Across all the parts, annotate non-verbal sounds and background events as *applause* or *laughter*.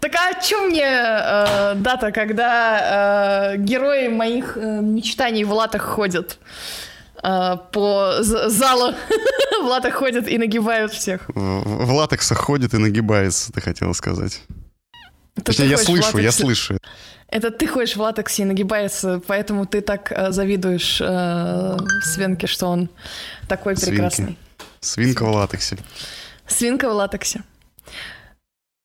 Так а что мне э, дата, когда э, герои моих э, мечтаний в латах ходят? Э, по залу *laughs* в латах ходят и нагибают всех. В, латексах ходит и нагибается, ты хотела сказать. Это Точнее, я слышу, я слышу. Это ты ходишь в латексе и нагибается, поэтому ты так э, завидуешь э, Свенке, что он такой Свинки. прекрасный. Свинка в латексе. Свинка в латексе.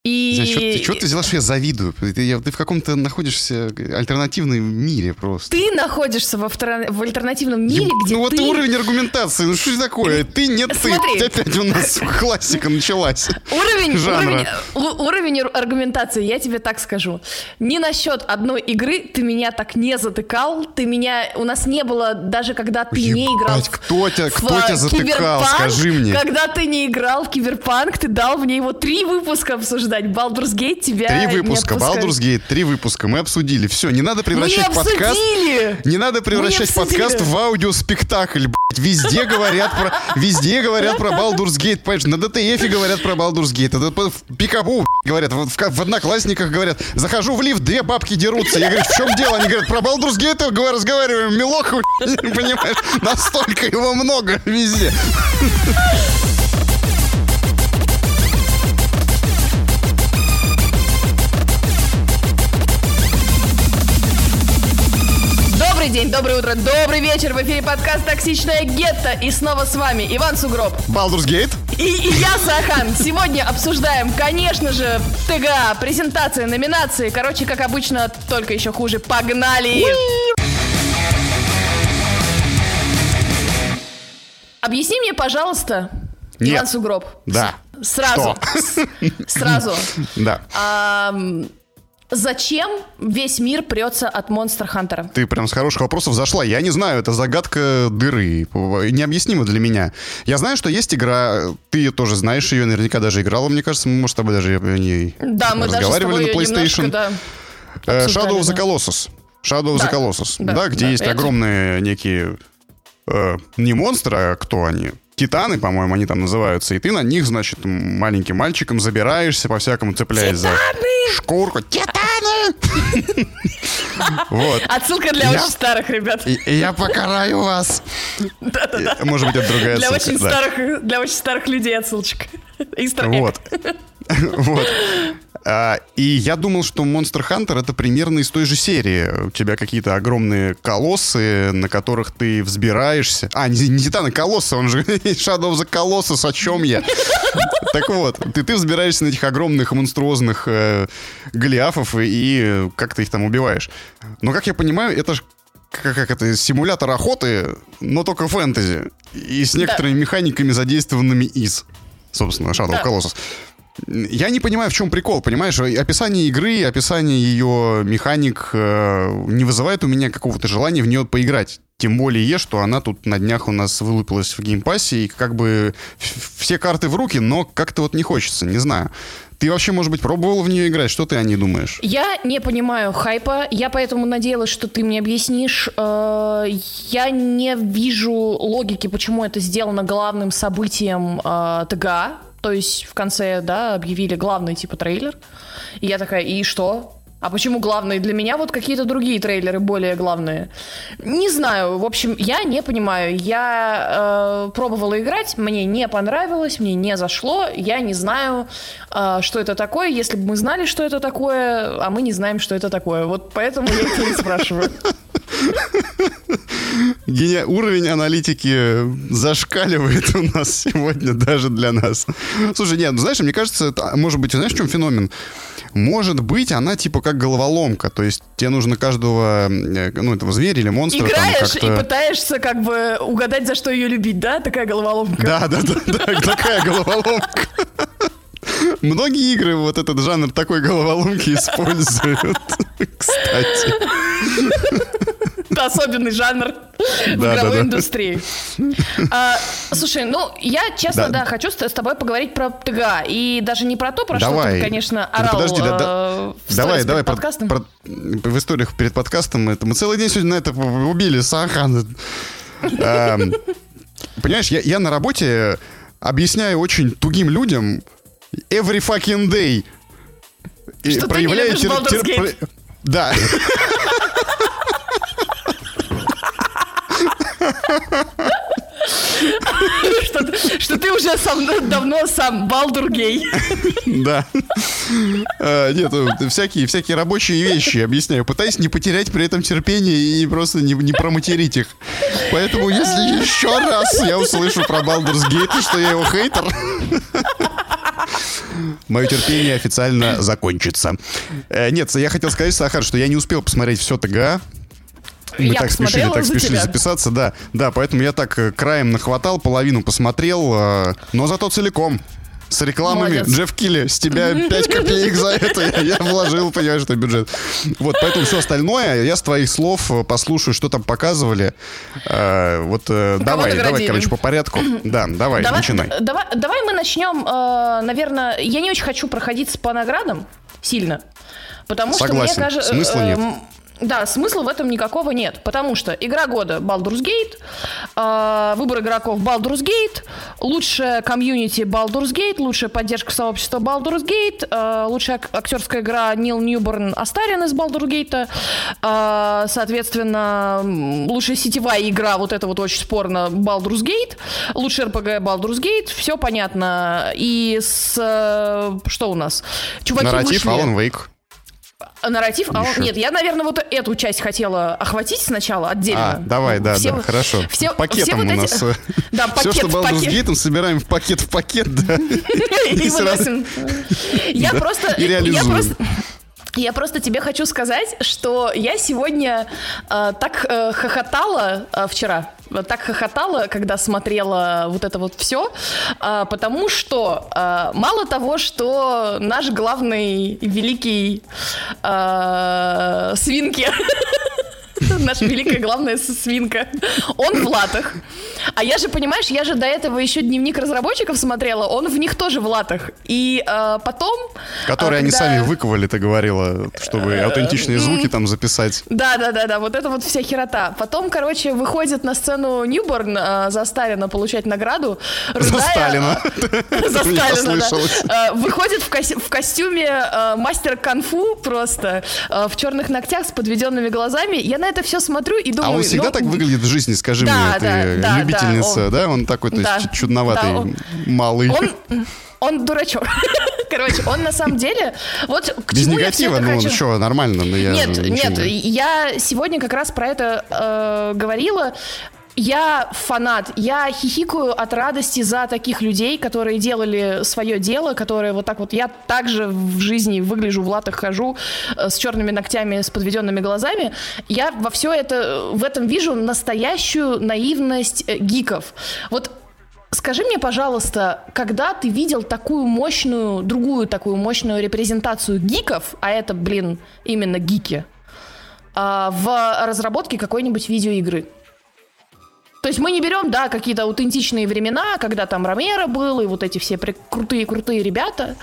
И... Знаешь, что, ты, что ты взяла, что я завидую? Ты, ты в каком-то находишься альтернативном мире просто. Ты находишься в, автор... в альтернативном мире, я, где Ну ты... вот уровень аргументации, ну что такое? Ты, нет, Смотри. ты. Опять у нас *laughs* классика началась. Уровень, уровень, уровень аргументации, я тебе так скажу. Не насчет одной игры ты меня так не затыкал, ты меня... У нас не было, даже когда ты Ебать, не играл кто тебя, кто тебя затыкал, скажи мне. Когда ты не играл в Киберпанк, ты дал мне его три выпуска обсуждать обсуждать. Baldur's Gate тебя Три выпуска, Baldur's Gate, три выпуска. Мы обсудили. Все, не надо превращать мы подкаст... Не надо превращать подкаст в аудиоспектакль, блядь. Везде говорят про... Везде говорят про Baldur's Gate, понимаешь? На DTF говорят про Baldur's Gate. В Пикабу говорят, в, в Одноклассниках говорят. Захожу в лифт, две бабки дерутся. Я говорю, в чем дело? Они говорят, про Baldur's Gate разговариваем. Милох, *laughs* понимаешь? Настолько его много везде. Добрый день, доброе утро, добрый вечер. В эфире подкаст «Токсичная гетто». И снова с вами Иван Сугроб. Балдурс Гейт. И, и я, Сахан. Сегодня обсуждаем, конечно же, ТГА, презентации, номинации. Короче, как обычно, только еще хуже. Погнали! Объясни мне, пожалуйста, Нет. Иван Сугроб. Да. Сразу. Сразу. Да. Зачем весь мир прется от Монстр Хантера? Ты прям с хороших вопросов зашла. Я не знаю, это загадка дыры. Необъяснимо для меня. Я знаю, что есть игра, ты тоже знаешь ее, наверняка даже играла, мне кажется. Мы, может, с тобой даже о ней да, мы разговаривали даже на PlayStation. Немножко, да, э, Shadow of the Colossus. Shadow of да. the Colossus. Да, да где да, есть это... огромные некие... Э, не монстры, а кто они? Титаны, по-моему, они там называются. И ты на них, значит, маленьким мальчиком забираешься, по-всякому цепляясь Титаны! за шкурку. Титаны! Вот. Отсылка для очень старых ребят. Я покараю вас. Да-да-да. Может быть, это другая для очень старых Для очень старых людей отсылочка. Вот. *laughs* Вот. А, и я думал, что Monster Hunter это примерно из той же серии. У тебя какие-то огромные колоссы, на которых ты взбираешься. А, не, не Титаны, колоссы, он же *laughs* Shadow of the Colossus, о чем я? *laughs* Так вот, ты, ты взбираешься на этих огромных монструозных э, голиафов и, и как ты их там убиваешь. Но, как я понимаю, это же как, как это, симулятор охоты, но только фэнтези. И с некоторыми да. механиками, задействованными из, собственно, Shadow да. of Colossus. Я не понимаю, в чем прикол, понимаешь? Описание игры, описание ее механик э, не вызывает у меня какого-то желания в нее поиграть. Тем более, что она тут на днях у нас вылупилась в геймпассе, и как бы все карты в руки, но как-то вот не хочется, не знаю. Ты вообще, может быть, пробовал в нее играть? Что ты о ней думаешь? Я не понимаю хайпа. Я поэтому надеялась, что ты мне объяснишь. Э, я не вижу логики, почему это сделано главным событием э, ТГА то есть в конце, да, объявили главный типа трейлер. И я такая, и что? А почему главные? Для меня вот какие-то другие трейлеры более главные. Не знаю. В общем, я не понимаю. Я э, пробовала играть, мне не понравилось, мне не зашло. Я не знаю, э, что это такое. Если бы мы знали, что это такое, а мы не знаем, что это такое. Вот поэтому я тебя спрашиваю. Гения... Уровень аналитики зашкаливает у нас сегодня даже для нас. Слушай, нет, ну знаешь, мне кажется, это, может быть, знаешь, в чем феномен? Может быть, она типа как головоломка, то есть тебе нужно каждого, э, ну, этого зверя или монстра Играешь и пытаешься как бы угадать, за что ее любить, да? Такая головоломка. Да, да, да, да *laughs* такая головоломка. Многие игры вот этот жанр такой головоломки используют, *laughs* кстати. Это особенный жанр в игровой индустрии. А, слушай, ну, я честно, да, хочу с тобой поговорить про ТГА. И даже не про то, про что ты, конечно, орал Подожди, э, давай, давай, в историях перед подкастом это мы целый день сегодня на это убили, Сахан. Понимаешь, я на работе объясняю очень тугим людям every fucking day И Что ты проявляю не любишь тер- тер- Да. Что, ты- уже давно сам Балдур гей. Да. А, Нет, всякие, всякие рабочие вещи, объясняю. Пытаюсь не потерять при этом терпение и просто не, проматерить их. Поэтому, если еще раз я услышу про Baldur's Gate, что я его хейтер, мое терпение официально закончится. Э, Нет, я хотел сказать, Сахар, что я не успел посмотреть все ТГА. Мы Я так спешили, так спешили тебя. записаться, да. Да, поэтому я так э, краем нахватал, половину посмотрел, э, но зато целиком. С рекламами. Молодец. Джефф Килли, с тебя *laughs* 5 копеек за это я, вложил, понимаешь, что бюджет. Вот, поэтому все остальное, я с твоих слов э, послушаю, что там показывали. Вот давай, давай, короче, по порядку. Да, давай, начинай. давай, мы начнем, наверное, я не очень хочу проходиться по наградам сильно, потому Согласен. что мне кажется... Смысла нет. Да, смысла в этом никакого нет, потому что игра года Baldur's Gate, э, выбор игроков Baldur's Gate, лучшая комьюнити Baldur's Gate, лучшая поддержка сообщества Baldur's Gate, э, лучшая ак- актерская игра Нил Ньюборн Астариан из Baldur's Gate, э, соответственно, лучшая сетевая игра, вот это вот очень спорно, Baldur's Gate, лучший RPG Baldur's Gate, все понятно. И с... э, что у нас? Чуваки Нарратив вышли- Alan Wake. Нарратив? А, Еще. нет, я, наверное, вот эту часть хотела охватить сначала отдельно. А, давай, да, Все да, хорошо. Все, Пакетом все вот у эти- нас. э, *laughs* Да, Все, пакет что в Baldur's. Gate, собираем в пакет в пакет, да. *laughs* И выносим. Я просто... и реализуем. Я просто тебе хочу сказать, что я сегодня э, так э, хохотала э, вчера, э, так хохотала, когда смотрела вот это вот все, потому что э, мало того, что наш главный великий э, свинки *laughs* *laughs* Наша великая главная свинка. Он в латах. А я же, понимаешь, я же до этого еще дневник разработчиков смотрела, он в них тоже в латах. И э, потом... Которые э, они сами выковали, ты говорила, чтобы аутентичные звуки там записать. Да, да, да, да, вот это вот вся херота. Потом, короче, выходит на сцену Ньюборн э, за Сталина получать награду. За рыдая, Сталина. *laughs* *laughs* э, За Сталина, да. Э, Выходит в, кос- в костюме э, мастера конфу просто, э, в черных ногтях с подведенными глазами. Я на это все смотрю и А думаю... он всегда ну, так выглядит в жизни, скажи Да, мне, ты да, да, любительница, да, да? Он такой, то есть Да. чудноватый, Да, он- малый. Он, он дурачок. *laughs* Короче, он на самом деле... Вот к Без чему я негатива, это ну хочу? что, нормально. но я Нет, нет, не- я сегодня как раз про это э, говорила. Я фанат, я хихикаю от радости за таких людей, которые делали свое дело, которые вот так вот, я также в жизни выгляжу в латах, хожу э, с черными ногтями, с подведенными глазами. Я во все это, в этом вижу настоящую наивность э, гиков. Вот Скажи мне, пожалуйста, когда ты видел такую мощную, другую такую мощную репрезентацию гиков, а это, блин, именно гики, а, в разработке какой-нибудь видеоигры? То есть мы не берем, да, какие-то аутентичные времена, когда там Ромеро был, и вот эти все крутые-крутые ребята,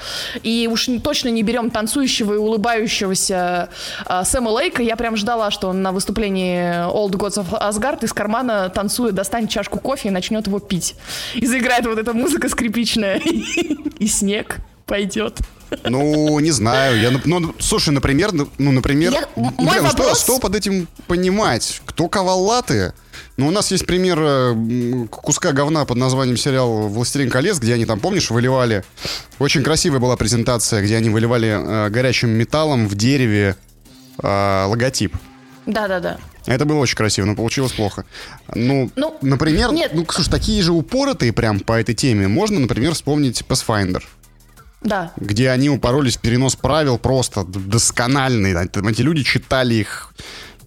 и уж точно не берем танцующего и улыбающегося а, Сэма Лейка. Я прям ждала, что он на выступлении Old Gods of Asgard из кармана танцует, достанет чашку кофе и начнет его пить. И заиграет вот эта музыка скрипичная, *laughs* и снег пойдет. Ну, не знаю. Я, нап- ну, слушай, например, ну, ну, например, Я- блин, мой ну что, вопрос- что под этим понимать? Кто ковал Ну, у нас есть пример э, куска говна под названием сериал «Властелин колец», где они там, помнишь, выливали... Очень красивая была презентация, где они выливали э, горячим металлом в дереве э, логотип. Да-да-да. Это было очень красиво, но получилось плохо. Ну, Ну, например, нет. ну, слушай, такие же упоротые прям по этой теме. Можно, например, вспомнить Pathfinder Да. где они упоролись в перенос правил просто доскональный. Эти люди читали их,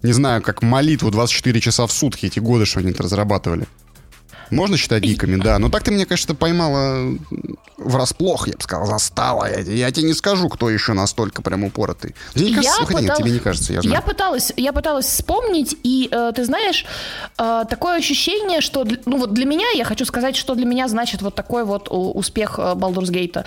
не знаю, как молитву 24 часа в сутки эти годы, что они это разрабатывали. Можно считать гиками, да. Но так ты меня, конечно, поймала врасплох, я бы сказал, застала. Я, я тебе не скажу, кто еще настолько прям упоротый. Тебе не кажется? Я хотя нет, пыталась- тебе не кажется, я знаю. Я пыталась, я пыталась вспомнить, и э, ты знаешь, э, такое ощущение, что, ну вот для меня, я хочу сказать, что для меня значит вот такой вот у- успех э, Baldur's Gate.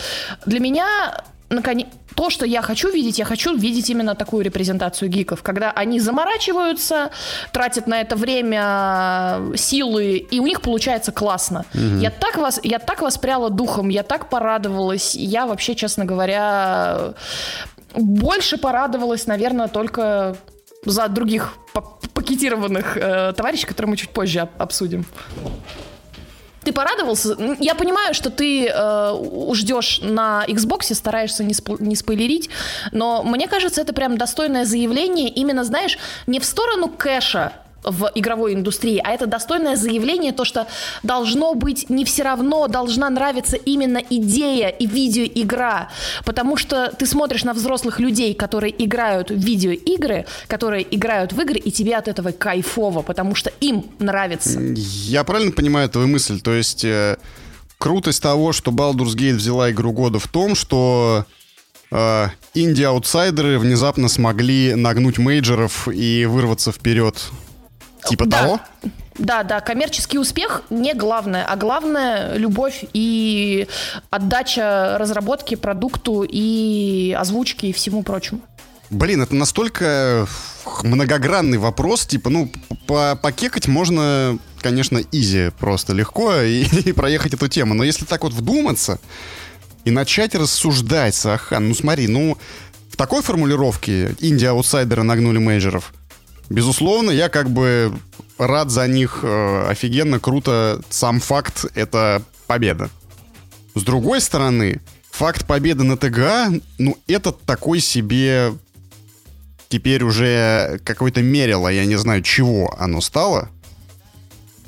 Для меня наконец, то, что я хочу видеть, я хочу видеть именно такую репрезентацию гиков, когда они заморачиваются, тратят на это время, силы, и у них получается классно. Я так вас, я так воспряла духом, я так порадовалась, я вообще, честно говоря, Больше порадовалась, наверное, только за других пакетированных э, товарищей, которые мы чуть позже обсудим. Ты порадовался? Я понимаю, что ты э, ждешь на Xbox, стараешься не, сп- не спойлерить, но мне кажется, это прям достойное заявление, именно, знаешь, не в сторону кэша, в игровой индустрии, а это достойное заявление, то, что должно быть не все равно, должна нравиться именно идея и видеоигра, потому что ты смотришь на взрослых людей, которые играют в видеоигры, которые играют в игры, и тебе от этого кайфово, потому что им нравится. Я правильно понимаю твою мысль, то есть э, крутость того, что Baldur's Gate взяла игру года в том, что э, инди-аутсайдеры внезапно смогли нагнуть мейджеров и вырваться вперед Типа да. того? Да, да, коммерческий успех не главное, а главное любовь и отдача разработки, продукту и озвучке и всему прочему. Блин, это настолько многогранный вопрос, типа, ну, покекать можно, конечно, изи, просто легко и, *laughs* и проехать эту тему. Но если так вот вдуматься и начать рассуждать, Сахан, ну смотри, ну, в такой формулировке инди-аутсайдеры нагнули мейджеров – Безусловно, я как бы рад за них, э, офигенно, круто. Сам факт — это победа. С другой стороны, факт победы на ТГА, ну, это такой себе теперь уже какой-то мерило, я не знаю, чего оно стало.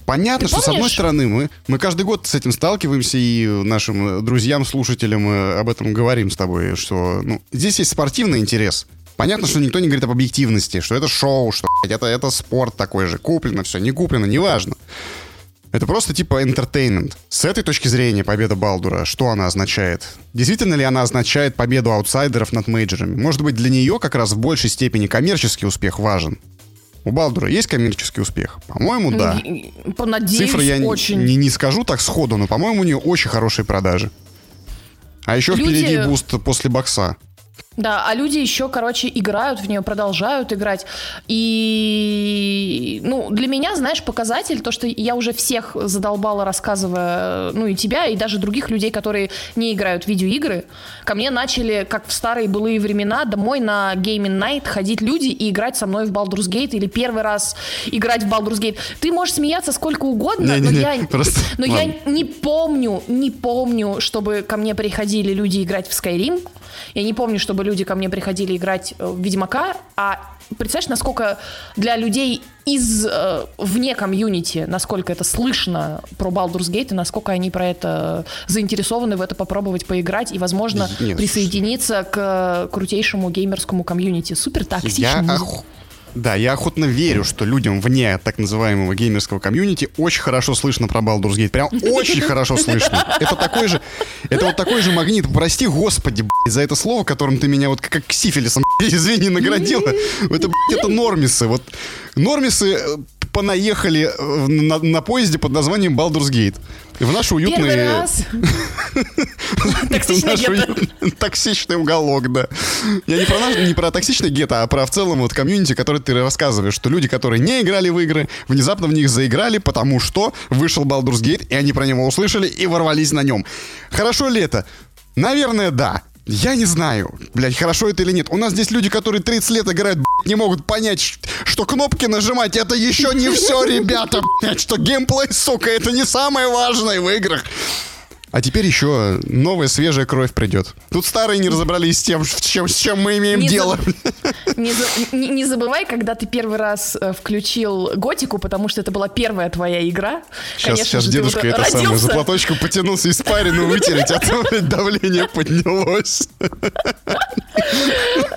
Понятно, Ты что, помнишь? с одной стороны, мы, мы каждый год с этим сталкиваемся, и нашим друзьям, слушателям э, об этом говорим с тобой, что ну, здесь есть спортивный интерес — Понятно, что никто не говорит об объективности, что это шоу, что это, это спорт такой же. Куплено все, не куплено, неважно. Это просто типа entertainment. С этой точки зрения победа Балдура, что она означает? Действительно ли она означает победу аутсайдеров над мейджерами? Может быть, для нее как раз в большей степени коммерческий успех важен? У Балдура есть коммерческий успех? По-моему, да. Понадеюсь, Цифры я очень. Не, не скажу так сходу, но, по-моему, у нее очень хорошие продажи. А еще Люди... впереди буст после бокса. Да, а люди еще, короче, играют в нее, продолжают играть. И, ну, для меня, знаешь, показатель, то, что я уже всех задолбала, рассказывая, ну, и тебя, и даже других людей, которые не играют в видеоигры, ко мне начали, как в старые былые времена, домой на Gaming Night ходить люди и играть со мной в Baldur's Gate или первый раз играть в Baldur's Gate. Ты можешь смеяться сколько угодно, не, но, не, я, просто... но я не помню, не помню, чтобы ко мне приходили люди играть в Skyrim, я не помню, чтобы люди ко мне приходили играть э, в Ведьмака, а представляешь, насколько для людей из э, вне комьюнити, насколько это слышно про Baldur's Gate и насколько они про это заинтересованы в это попробовать поиграть и, возможно, Нет, присоединиться к крутейшему геймерскому комьюнити. Супер токсичному. Я. Да, я охотно верю, что людям вне так называемого геймерского комьюнити очень хорошо слышно про Baldur's Gate. Прям очень хорошо слышно. Это такой же, это вот такой же магнит. Прости, господи, блядь, за это слово, которым ты меня вот как сифилисом, *laughs* извини, наградила. Это, блядь, это нормисы. Вот нормисы э, понаехали э, на, на поезде под названием Baldur's Gate. В наш уютный... Первый раз. *laughs* Токсичный уголок, да. Я не про, наш, не про токсичный гетто, а про в целом вот комьюнити, который ты рассказываешь, что люди, которые не играли в игры, внезапно в них заиграли, потому что вышел Baldur's Gate, и они про него услышали и ворвались на нем. Хорошо ли это? Наверное, да. Я не знаю, блядь, хорошо это или нет. У нас здесь люди, которые 30 лет играют, блядь, не могут понять, что кнопки нажимать это еще не все, ребята, блядь, что геймплей, сука, это не самое важное в играх. А теперь еще новая свежая кровь придет. Тут старые не разобрались с тем, с чем, с чем мы имеем не дело. За... *laughs* Не, за... не, не забывай, когда ты первый раз э, включил Готику, потому что это была первая твоя игра. Сейчас, Конечно сейчас же, дедушка вот это родился. самое за платочком потянулся испарину вытереть, а то давление поднялось. *laughs*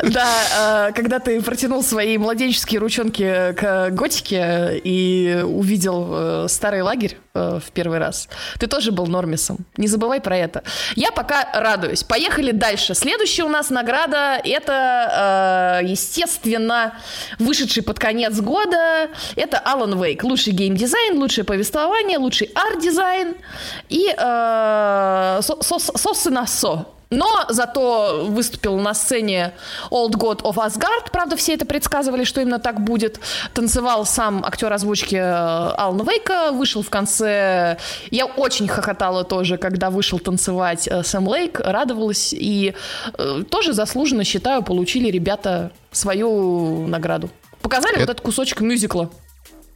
Да, э, когда ты протянул свои младенческие ручонки к Готике и увидел э, старый лагерь в первый раз, ты тоже был нормисом. Не забывай про это. Я пока радуюсь. Поехали дальше. Следующая у нас награда это, э, естественно, вышедший под конец года. Это Alan Wake. Лучший геймдизайн, лучшее повествование, лучший арт-дизайн и э, со, со, со, со, Но зато выступил на сцене Old Gods of Asgard. Правда, все это предсказывали, что именно так будет. Танцевал сам актер озвучки э, Алана Вейка. Вышел в конце... Я очень хохотала тоже, когда вышел танцевать э, Сэм Лейк. Радовалась. И э, тоже заслуженно, считаю, получили ребята свою награду. Показали это... вот этот кусочек мюзикла.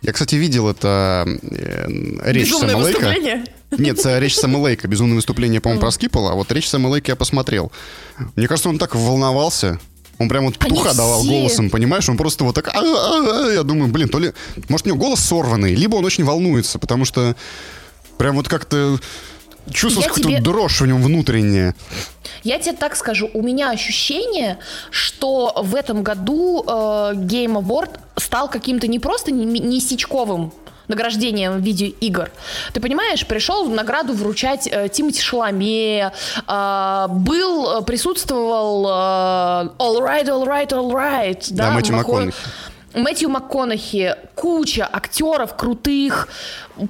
Я, кстати, видел это э, речь Безумное Сэма Лейка. Нет, речь Сэма Лейка. Безумное выступление, по-моему, про Скипала. А вот речь Сэма Лейка я посмотрел. Мне кажется, он так волновался. Он прям вот петуха Они давал все... голосом, понимаешь? Он просто вот так... А -а -а Я думаю, блин, то ли... Может, у него голос сорванный, либо он очень волнуется, потому что прям вот как-то чувствуешь какую-то тебе... дрожь в нем внутренняя. Я тебе так скажу, у меня ощущение, что в этом году э, Game Award стал каким-то не просто не, не сечковым награждением в виде игр. Ты понимаешь, пришел награду вручать э, Тимати Шаломе, э, был, присутствовал э, All Right, All Right, All Right. Да, да Мэтью МакКонахи. Мэтью МакКонахи, куча актеров крутых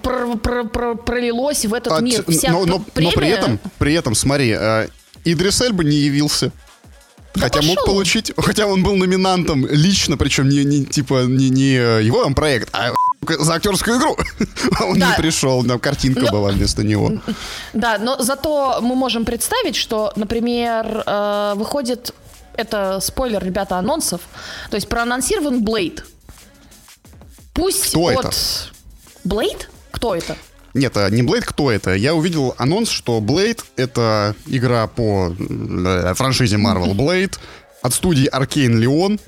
пр пр пр пролилось в этот а, мир. Вся но, но, премия... но при этом, при этом, смотри, э, Идрис Эльба не явился. Да хотя пошел. мог получить, хотя он был номинантом лично, причем не, не типа не, не его там проект, а за актерскую игру. *laughs* Он да. не пришел, там картинка но, была вместо него. *laughs* Да, но зато мы можем представить, что, например, э, выходит, это спойлер, ребята, анонсов, то есть проанонсирован Блейд. Пусть Кто от... это? Блейд? Кто это? Нет, а не Blade, кто это? Я увидел анонс, что Blade — это игра по э, франшизе Marvel Blade от студии Arkane Leon.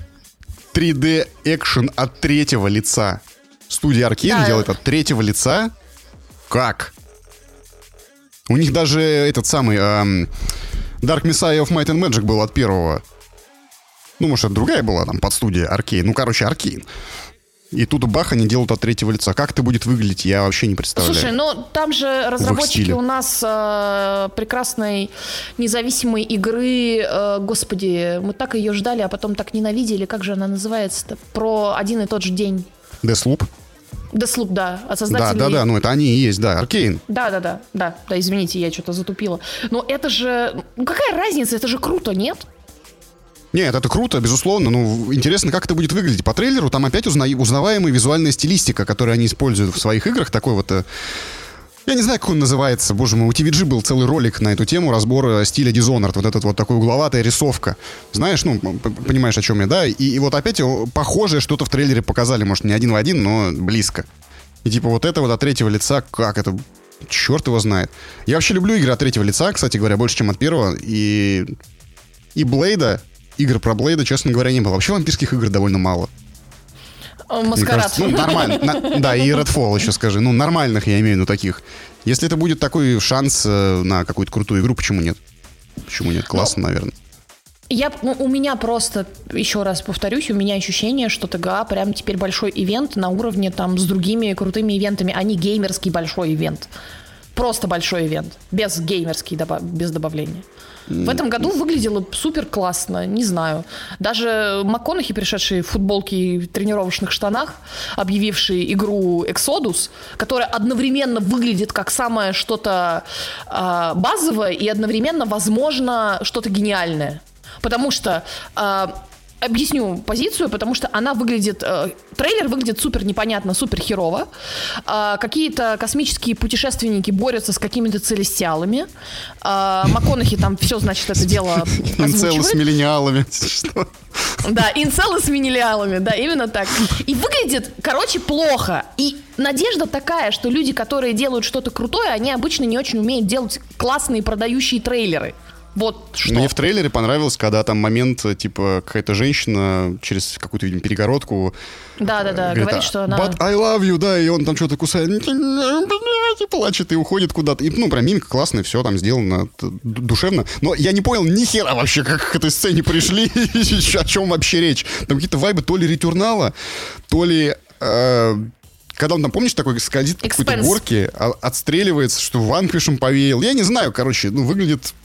3D экшен от третьего лица. Студия Arkane да. делает от третьего лица? Как? У них даже этот самый эм, Dark Messiah of Might and Magic был от первого. Ну, может, это другая была там под студией Arkane. Ну, короче, Arkane. И тут бах, они делают от третьего лица. Как это будет выглядеть, я вообще не представляю. Слушай, ну там же разработчики у нас э, прекрасной независимой игры, э, господи, мы так ее ждали, а потом так ненавидели. Как же она называется-то? Про один и тот же день. Deathloop? Deathloop, да, от создателей... Да, да, да, ну это они и есть, да, Аркейн. Да, да, да, да, да, извините, я что-то затупила. Но это же, ну какая разница, это же круто, нет? Нет, это круто, безусловно. Ну, интересно, как это будет выглядеть. По трейлеру там опять узна... узнаваемая визуальная стилистика, которую они используют в своих играх. Такой вот... Э, я не знаю, как он называется. Боже мой, у TVG был целый ролик на эту тему разбора стиля Dishonored. Вот этот вот такой угловатая рисовка. Знаешь, ну, понимаешь, о чем я, да? И, и вот опять похожее что-то в трейлере показали. Может, не один в один, но близко. И типа вот это вот от третьего лица, как это... Черт его знает. Я вообще люблю игры от третьего лица, кстати говоря, больше, чем от первого. И... И Блейда игр про Блейда, честно говоря, не было. Вообще вампирских игр довольно мало. Маскарад. Кажется, ну, нормально. На, да, и Redfall еще скажи. Ну, нормальных я имею в виду таких. Если это будет такой шанс э, на какую-то крутую игру, почему нет? Почему нет? Классно, ну, наверное. Я, ну, у меня просто, еще раз повторюсь, у меня ощущение, что ТГА прям теперь большой ивент на уровне там с другими крутыми ивентами, а не геймерский большой ивент. Просто большой ивент, без геймерский, без добавления. В этом году выглядело супер классно, не знаю. Даже МакКонахи, пришедший в футболке и тренировочных штанах, объявивший игру Exodus, которая одновременно выглядит как самое что-то э, базовое и одновременно, возможно, что-то гениальное. Потому что э, объясню позицию, потому что она выглядит... Э, трейлер выглядит супер непонятно, супер херово. Э, какие-то космические путешественники борются с какими-то целестиалами. Э, МакКонахи там все, значит, это дело *laughs* Инцелы с миллениалами. *laughs* Да, инцелы с миллениалами, да, именно так. И выглядит, короче, плохо. И надежда такая, что люди, которые делают что-то крутое, они обычно не очень умеют делать классные продающие трейлеры. Вот что. Мне в трейлере понравилось, когда там момент, типа, какая-то женщина через какую-то, видимо, перегородку да-да-да, говорит, говорит, что она... But I love you, да, и он там что-то кусает, и плачет, и уходит куда-то. И, ну, прям мимика классная, все там сделано душевно. Но я не понял ни хера вообще, как к этой сцене пришли, *laughs* о чем вообще речь. Там какие-то вайбы то ли ретурнала, то ли... Э, когда он там, помнишь, такой скользит по какой-то горке, а, отстреливается, что ванквишем повеял. Я не знаю, короче, ну, выглядит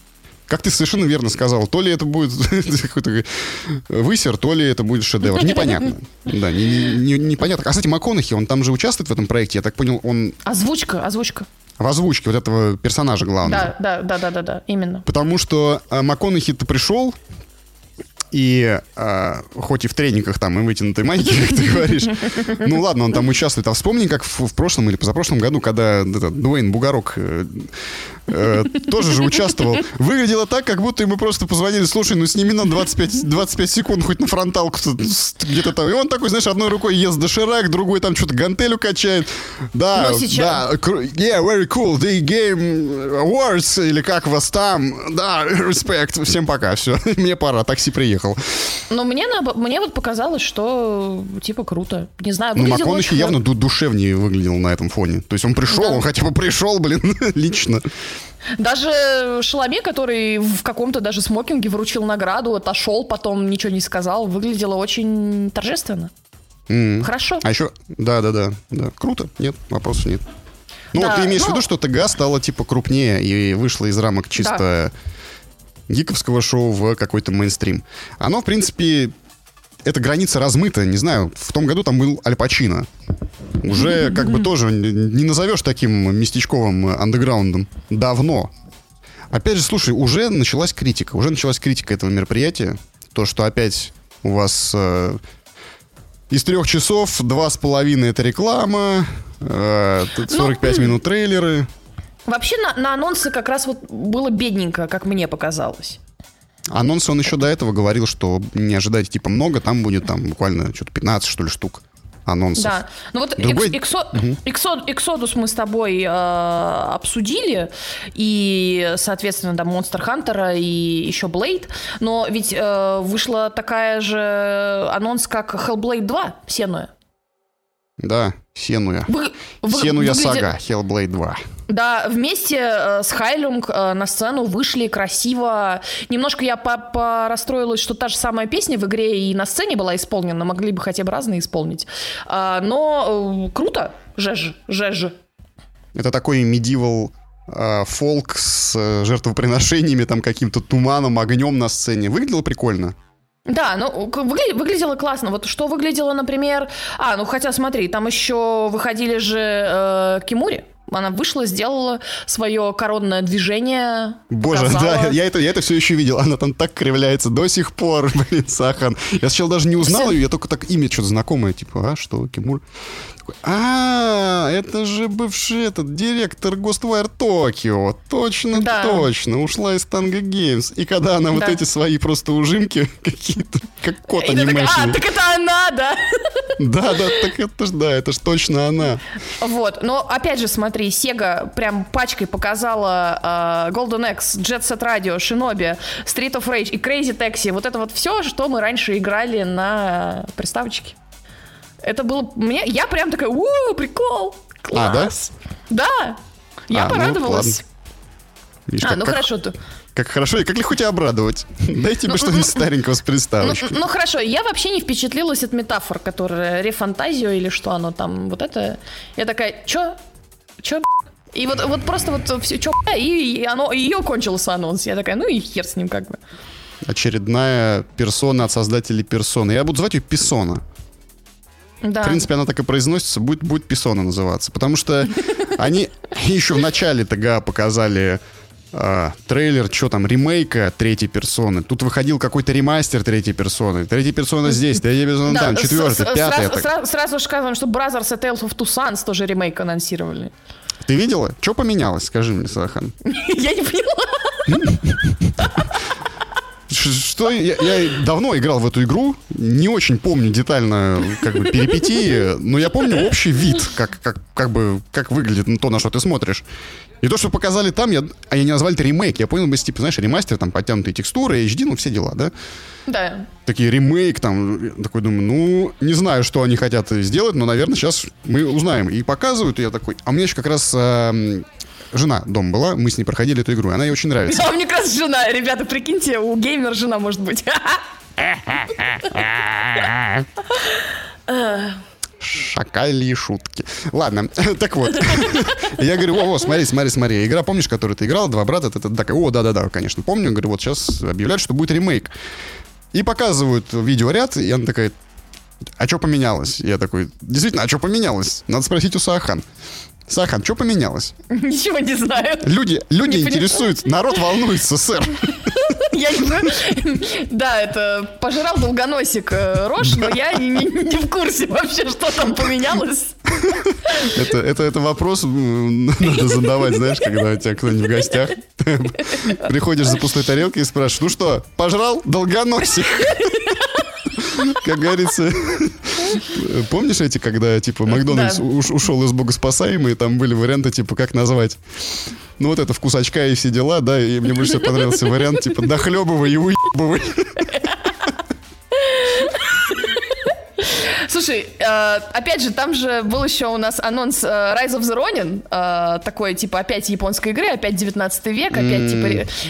как ты совершенно верно сказал, то ли это будет *laughs* какой-то высер, то ли это будет шедевр. Непонятно. Да, не, не, непонятно. А, кстати, МакКонахи, он там же участвует в этом проекте, я так понял, он... Озвучка, озвучка. в озвучке вот этого персонажа главного. Да, да, да, да, да, да, именно. Потому что э, МакКонахи-то пришел, и э, хоть и в тренингах там и вытянутой майке, *laughs* как ты говоришь, ну ладно, он там участвует. А вспомни, как в, в прошлом или позапрошлом году, когда этот, Дуэйн Бугорок э, э, тоже же участвовал. Выглядело так, как будто ему просто позвонили, слушай, ну сними нам 25, 25 секунд хоть на фронталку где-то там. И он такой, знаешь, одной рукой ест доширак, другой там что-то гантелю качает. Да, да, yeah, very cool, the game awards, или как вас там. Да, *laughs* respect, всем пока, все, *laughs* мне пора, такси приехал. Но мне, мне вот показалось, что типа круто. Не знаю, Ну, МакКонахи явно душевнее выглядел на этом фоне. То есть он пришел, да. он хотя бы пришел, блин, *laughs* лично. Даже Шаломе, который в каком-то даже смокинге вручил награду, отошел, потом ничего не сказал, выглядело очень торжественно. Mm. Хорошо. А еще, да-да-да, да, круто, нет, вопросов нет. Ну, да, вот ты имеешь ну... в виду, что ТГ стала типа крупнее и вышла из рамок чисто да. Гиковского шоу в какой-то мейнстрим. Оно, в принципе, эта граница размыта, не знаю, в том году там был Аль Пачино. Уже как бы тоже не назовешь таким местечковым андеграундом. Давно. Опять же, слушай, уже началась критика. Уже началась критика этого мероприятия. То, что опять у вас э, из трех часов два с половиной это реклама, э, 45 ну, минут трейлеры. Вообще на, на анонсы как раз вот было бедненько, как мне показалось. Анонс он еще до этого говорил, что не ожидайте типа много, там будет там буквально что-то 15 что ли штук анонсов. Да. Ну вот Другой... Эксо... Угу. Эксодус мы с тобой э, обсудили, и, соответственно, да, Monster Hunter и еще Blade, но ведь э, вышла такая же анонс, как Hellblade 2, Сенуя. Да, Сенуя. Вы, Сенуя выглядит... сага, Hellblade 2. Да, вместе э, с Хайлюнг э, на сцену вышли красиво. Немножко я расстроилась, что та же самая песня в игре и на сцене была исполнена. Могли бы хотя бы разные исполнить. А, но э, круто. Жеж, жеж. Это такой medieval фолк с жертвоприношениями, там каким-то туманом, огнем на сцене. Выглядело прикольно. Да, ну выгля- выглядело классно. Вот что выглядело, например... А, ну хотя смотри, там еще выходили же э, Кимури. Она вышла, сделала свое коронное движение. Боже, показала. да, я это, я это все еще видел. Она там так кривляется до сих пор, *laughs* блин, Сахан. Я сначала даже не узнал ее, я только так имя что-то знакомое, типа, а, что, Кимур? А, это же бывший этот директор Ghostwire Токио. Точно, да. точно. Ушла из Танго Геймс. И когда она да. вот эти свои просто ужимки *laughs* какие-то, как кот анимешный. А, так это она, да? *laughs* Да, да, так это ж, да, это ж точно она. Вот, но опять же, смотри, Sega прям пачкой показала uh, Golden Axe, Jet Set Radio, Shinobi, Street of Rage и Crazy Taxi. Вот это вот все, что мы раньше играли на приставочке. Это было... Мне, я прям такая, у прикол! Класс! А, да? Да! Я а, ну, порадовалась. Ну, Видишь, а, как, ну как, хорошо. то. Как хорошо, и как легко тебя обрадовать. Дай тебе ну, что-нибудь старенького с *laughs* приставочки. Ну, ну хорошо, я вообще не впечатлилась от метафор, которые рефантазио или что оно там, вот это. Я такая, чё? Чё, и вот, вот просто вот все, чё, и, и оно, ее кончился анонс. Я такая, ну и хер с ним как бы. Очередная персона от создателей персоны. Я буду звать ее Писона. Да. В принципе, она так и произносится, будет, будет Писона называться. Потому что они *laughs* еще в начале ТГА показали э, трейлер, что там, ремейка третьей персоны. Тут выходил какой-то ремастер третьей персоны. Третья персона здесь, третья персона там, четвертая, пятая. Сразу, же сказываем, что Brothers и Tales of Two Sons тоже ремейк анонсировали. Ты видела? Что поменялось, скажи мне, Сахан? *laughs* Я не поняла. *laughs* Что я, я давно играл в эту игру, не очень помню детально как бы перипетии, но я помню общий вид, как, как, как бы как выглядит то, на что ты смотришь. И то, что показали там, я, они не назвали это ремейк. Я понял бы, типа, знаешь, ремастер, там, подтянутые текстуры, HD, ну, все дела, да? Да. Такие ремейк, там, такой думаю, ну, не знаю, что они хотят сделать, но, наверное, сейчас мы узнаем. И показывают, и я такой, а у меня еще как раз э, жена дом была, мы с ней проходили эту игру, она ей очень нравится. Да, мне как раз жена, ребята, прикиньте, у геймера жена может быть. Шакальи шутки. Ладно, *laughs* так вот. *laughs* Я говорю, о, о, смотри, смотри, смотри. Игра, помнишь, которую ты играл, два брата, это такая, о, да-да-да, конечно, помню. Говорю, вот сейчас объявляют, что будет ремейк. И показывают видеоряд, и она такая, а что поменялось? Я такой, действительно, а что поменялось? Надо спросить у Саахан. Сахан, что поменялось? *laughs* Ничего не знаю. Люди, люди Не интересуются, народ волнуется, сэр. *laughs* Я не знаю. Да, это пожирал долгоносик э, рожь, но я не, в курсе вообще, что там поменялось. Это, это, это вопрос надо задавать, знаешь, когда у тебя кто-нибудь в гостях. *laughs* Приходишь за пустой тарелкой и спрашиваешь, ну что, пожрал долгоносик? Как говорится, помнишь эти, когда, типа, Макдональдс Да. ушел из богоспасаемой, там были варианты, типа, как назвать? Ну, вот это вкус очка и все дела, да, и мне больше всего понравился вариант, типа, дохлебывай и уебывай. Слушай, э, опять же, там же был еще у нас анонс э, Rise of the Ronin, э, такой, типа, опять японской игры, опять 19 век, опять, типа,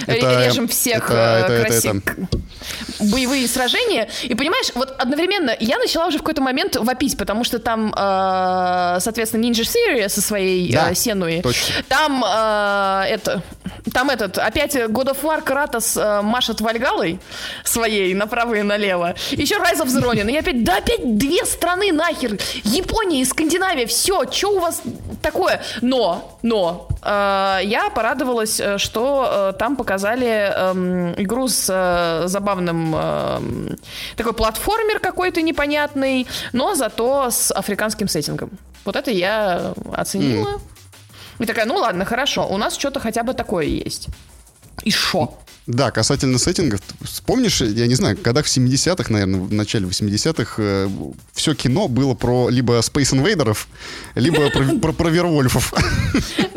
это- режем всех это- э, это- боевые сражения. И понимаешь, вот одновременно я начала уже в какой-то момент вопить, потому что там, соответственно, Ninja Theory со своей Да, Сенуи. точно. Там это, там этот, опять God of War Кратос э, машет Вальгалой своей направо и налево. Еще Rise of the Ronin. И опять, да опять две страны нахер. Япония и Скандинавия. Все, что у вас такое? Но, но, э, я порадовалась, э, что э, там показали эм, игру с э, забавным эм, такой платформер какой-то непонятный, но зато с африканским сеттингом. Вот это я оценила. И такая, ну ладно, хорошо, у нас что-то хотя бы такое есть. И шо? Да, касательно сеттингов, вспомнишь, я не знаю, когда в 70-х, наверное, в начале 80-х, все кино было про либо Space Invaders, либо про, *laughs* про, про Вервольфов.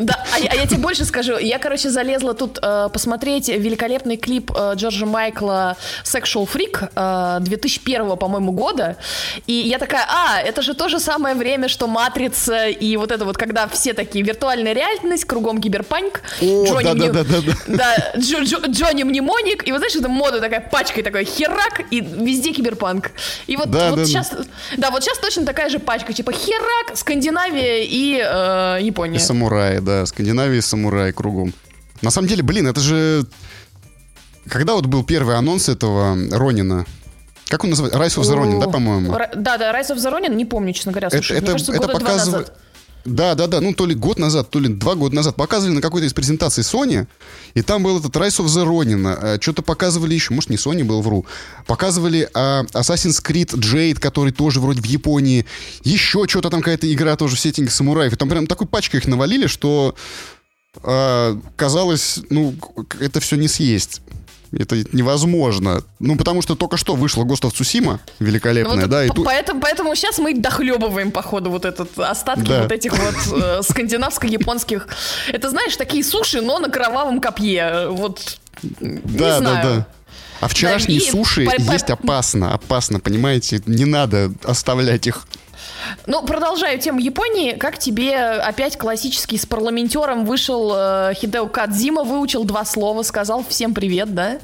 Да, а, я- а я тебе больше скажу. Я, короче, залезла тут э, посмотреть великолепный клип э, Джорджа Майкла Sexual Freak э, 2001, по-моему, года. И я такая, а, это же то же самое время, что Матрица и вот это вот, когда все такие виртуальная реальность, кругом киберпанк. О, Джонни Мни- да-да-да-да-да. Да, Джо- Джо- Джонни Мнемоник. И вот знаешь, это мода такая пачкой такой херак, и везде киберпанк. И вот, Да, вот да, да. сейчас, да, вот сейчас точно такая же пачка, типа херак, Скандинавия и э, Япония. И самураи, да, Скандинавия и самураи кругом. На самом деле, блин, это же... Когда вот был первый анонс этого Ронина? Как он называется? Rise of the Ronin, да, по-моему? Да, да, Rise of the Ronin, не помню, честно говоря. Это, Слушай, мне это, кажется, это показывает... Да, да, да, ну то ли год назад, то ли два года назад показывали на какой-то из презентаций Sony, и там был этот Rise of the Ronin, что-то показывали еще, может не Sony был, вру, показывали а, Assassin's Creed Jade, который тоже вроде в Японии, еще что-то там какая-то игра тоже в сеттинге самураев, и там прям такой пачкой их навалили, что а, казалось, ну, это все не съесть. Это невозможно. Ну, потому что только что вышла Ghost of Tsushima, Ну, великолепная, вот да, и по- тут... поэтому, поэтому сейчас мы дохлебываем, походу, вот этот остатки Да. вот этих вот э, скандинавско-японских. Это, знаешь, такие суши, но на кровавом копье. Вот, Да, да, да. А вчерашние Да, суши по- есть опасно, опасно, понимаете? Не надо оставлять их. Ну, продолжаю тему Японии. Как тебе опять классический с парламентером вышел э, Хидео Кадзима, выучил два слова, сказал всем привет, да?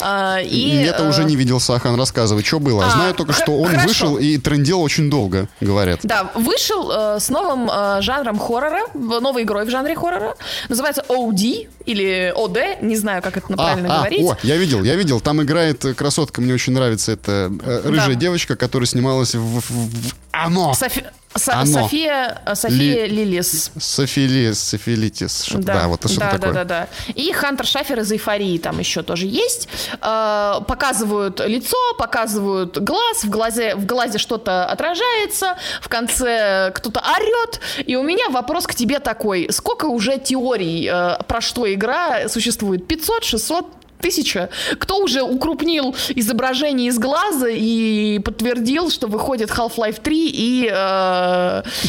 А, и, Я-то э, уже не видел Сахан, рассказывай, что было. а, Знаю только, что он хорошо. вышел и трендел очень долго, говорят. Да, вышел э, с новым э, жанром хоррора, новой игрой в жанре хоррора. Называется OD или OD, не знаю, как это правильно а, говорить. о, я видел, я видел. Там играет э, красотка, мне очень нравится. Это э, рыжая Да. девочка, которая снималась в, в- в- Оно! Софи- Со- Оно. София, э, София Ли- Лилис. Софилис, софилитис. что-то- Да, вот что да, такое. да, да, да. И Хантер Шафер из эйфории там еще тоже есть. Э, показывают лицо, показывают глаз, в глазе, в глазе что-то отражается, в конце кто-то орет. И у меня вопрос к тебе такой: сколько уже теорий э, про что игра существует? 500, 600? Тысяча. Кто уже укрупнил изображение из глаза и подтвердил, что выходит Half-Life 3 и э,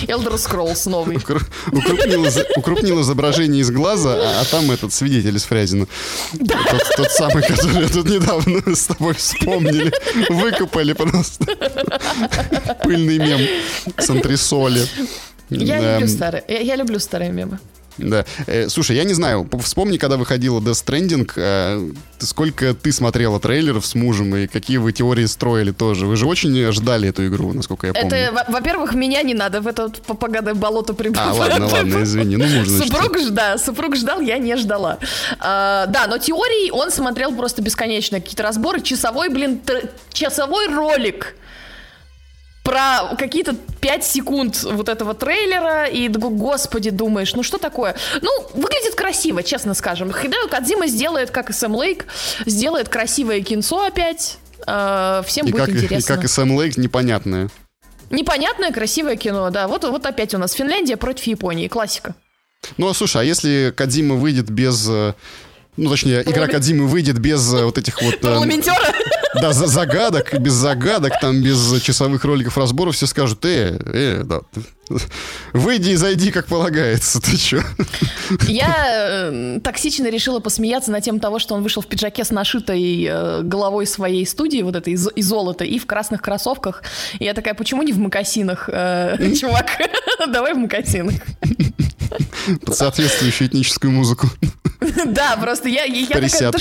Elder Scrolls новый? Укр- Укрупнил, укрупнил изображение из глаза, а, а там этот свидетель из Фрязина. Тот, тот самый, который тут недавно с тобой вспомнили. Выкопали просто. Пыльный мем с антресоли. Я Да. люблю старые. Я, я люблю старые мемы. Да. Э, слушай, я не знаю, вспомни, когда выходила Death Stranding, э, сколько ты смотрела трейлеров с мужем и какие вы теории строили тоже. Вы же очень ждали эту игру, насколько я помню. Это, во- во-первых, меня не надо в это по- поганое болото А, прибывать. ладно, ладно, *laughs* извини. Ну, муж, значит, Супруг, да, супруг ждал, я не ждала. А, да, но теории он смотрел просто бесконечно. Какие-то разборы. Часовой, блин, часовой ролик про какие-то 5 секунд вот этого трейлера, и, господи, думаешь, ну что такое? Ну, выглядит красиво, честно скажем. Хидео Кадзима сделает, как и Сэм Лейк, сделает красивое кинцо опять. Э, всем и будет как, интересно. И как и Сэм Лейк, непонятное. Непонятное, красивое кино, да. Вот, вот опять у нас Финляндия против Японии, классика. Ну, а слушай, а если Кадзима выйдет без... Э, ну, точнее, игра Кадзимы выйдет без э, вот этих вот... Парламентера? Да, за загадок, без загадок, там, без часовых роликов разборов, все скажут, э, э, да, выйди и зайди, как полагается, ты чё? Я э, токсично решила посмеяться на тему того, что он вышел в пиджаке с нашитой э, головой своей студии, вот этой из, из золота, и в красных кроссовках. И я такая, почему не в макасинах, э, чувак? *laughs* Давай в макасинах. Под соответствующую этническую музыку. *laughs* Да, просто я, я такая...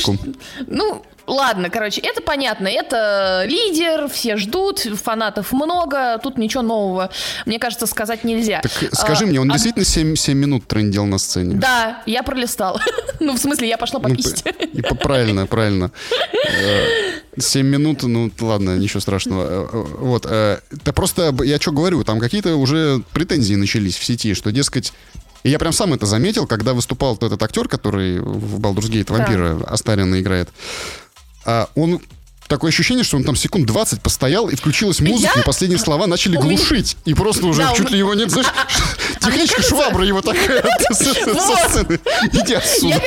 Ну, ладно, короче, это понятно. Это лидер, все ждут, фанатов много, тут ничего нового, мне кажется, сказать нельзя. Так скажи а, мне, он а... действительно 7, 7 минут трендил на сцене? Да, я пролистал. *laughs* ну, в смысле, я пошла по ну, писте. правильно, правильно. 7 э, минут, ну ладно, ничего страшного. Э, э, вот. Да просто, я что говорю, там какие-то уже претензии начались в сети, что, дескать, и я прям сам это заметил, когда выступал этот актер, который в Baldur's Gate вампира да. Астарина играет. А он такое ощущение, что он там секунд 20 постоял, и включилась музыка, я? и последние слова начали глушить. И просто уже да, чуть он... ли его нет, знаешь, *laughs* техничка швабра его такая со сцены. Иди отсюда.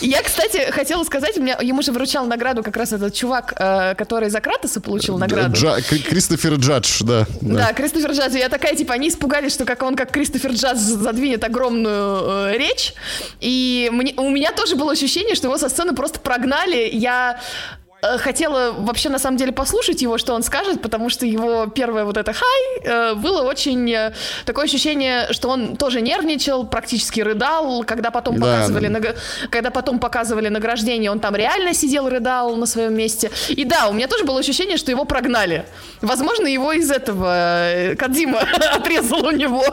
Я, кстати, хотела сказать, меня, ему же вручал награду как раз этот чувак, э, который за Кратоса получил награду. Джа, Кристофер Джадж, да, да. Да, Кристофер Джадж. Я такая, типа, они испугались, что как он, как Кристофер Джадж, задвинет огромную э, речь. И мне, у меня тоже было ощущение, что его со сцены просто прогнали. Я Э, хотела вообще на самом деле послушать его, что он скажет, потому что его первое вот это хай э, было очень э, такое ощущение, что он тоже нервничал, практически рыдал, когда потом да, показывали, да. Наг... когда потом показывали награждение, он там реально сидел рыдал на своем месте. И да, у меня тоже было ощущение, что его прогнали. Возможно, его из этого Кадзима *laughs* отрезал у него.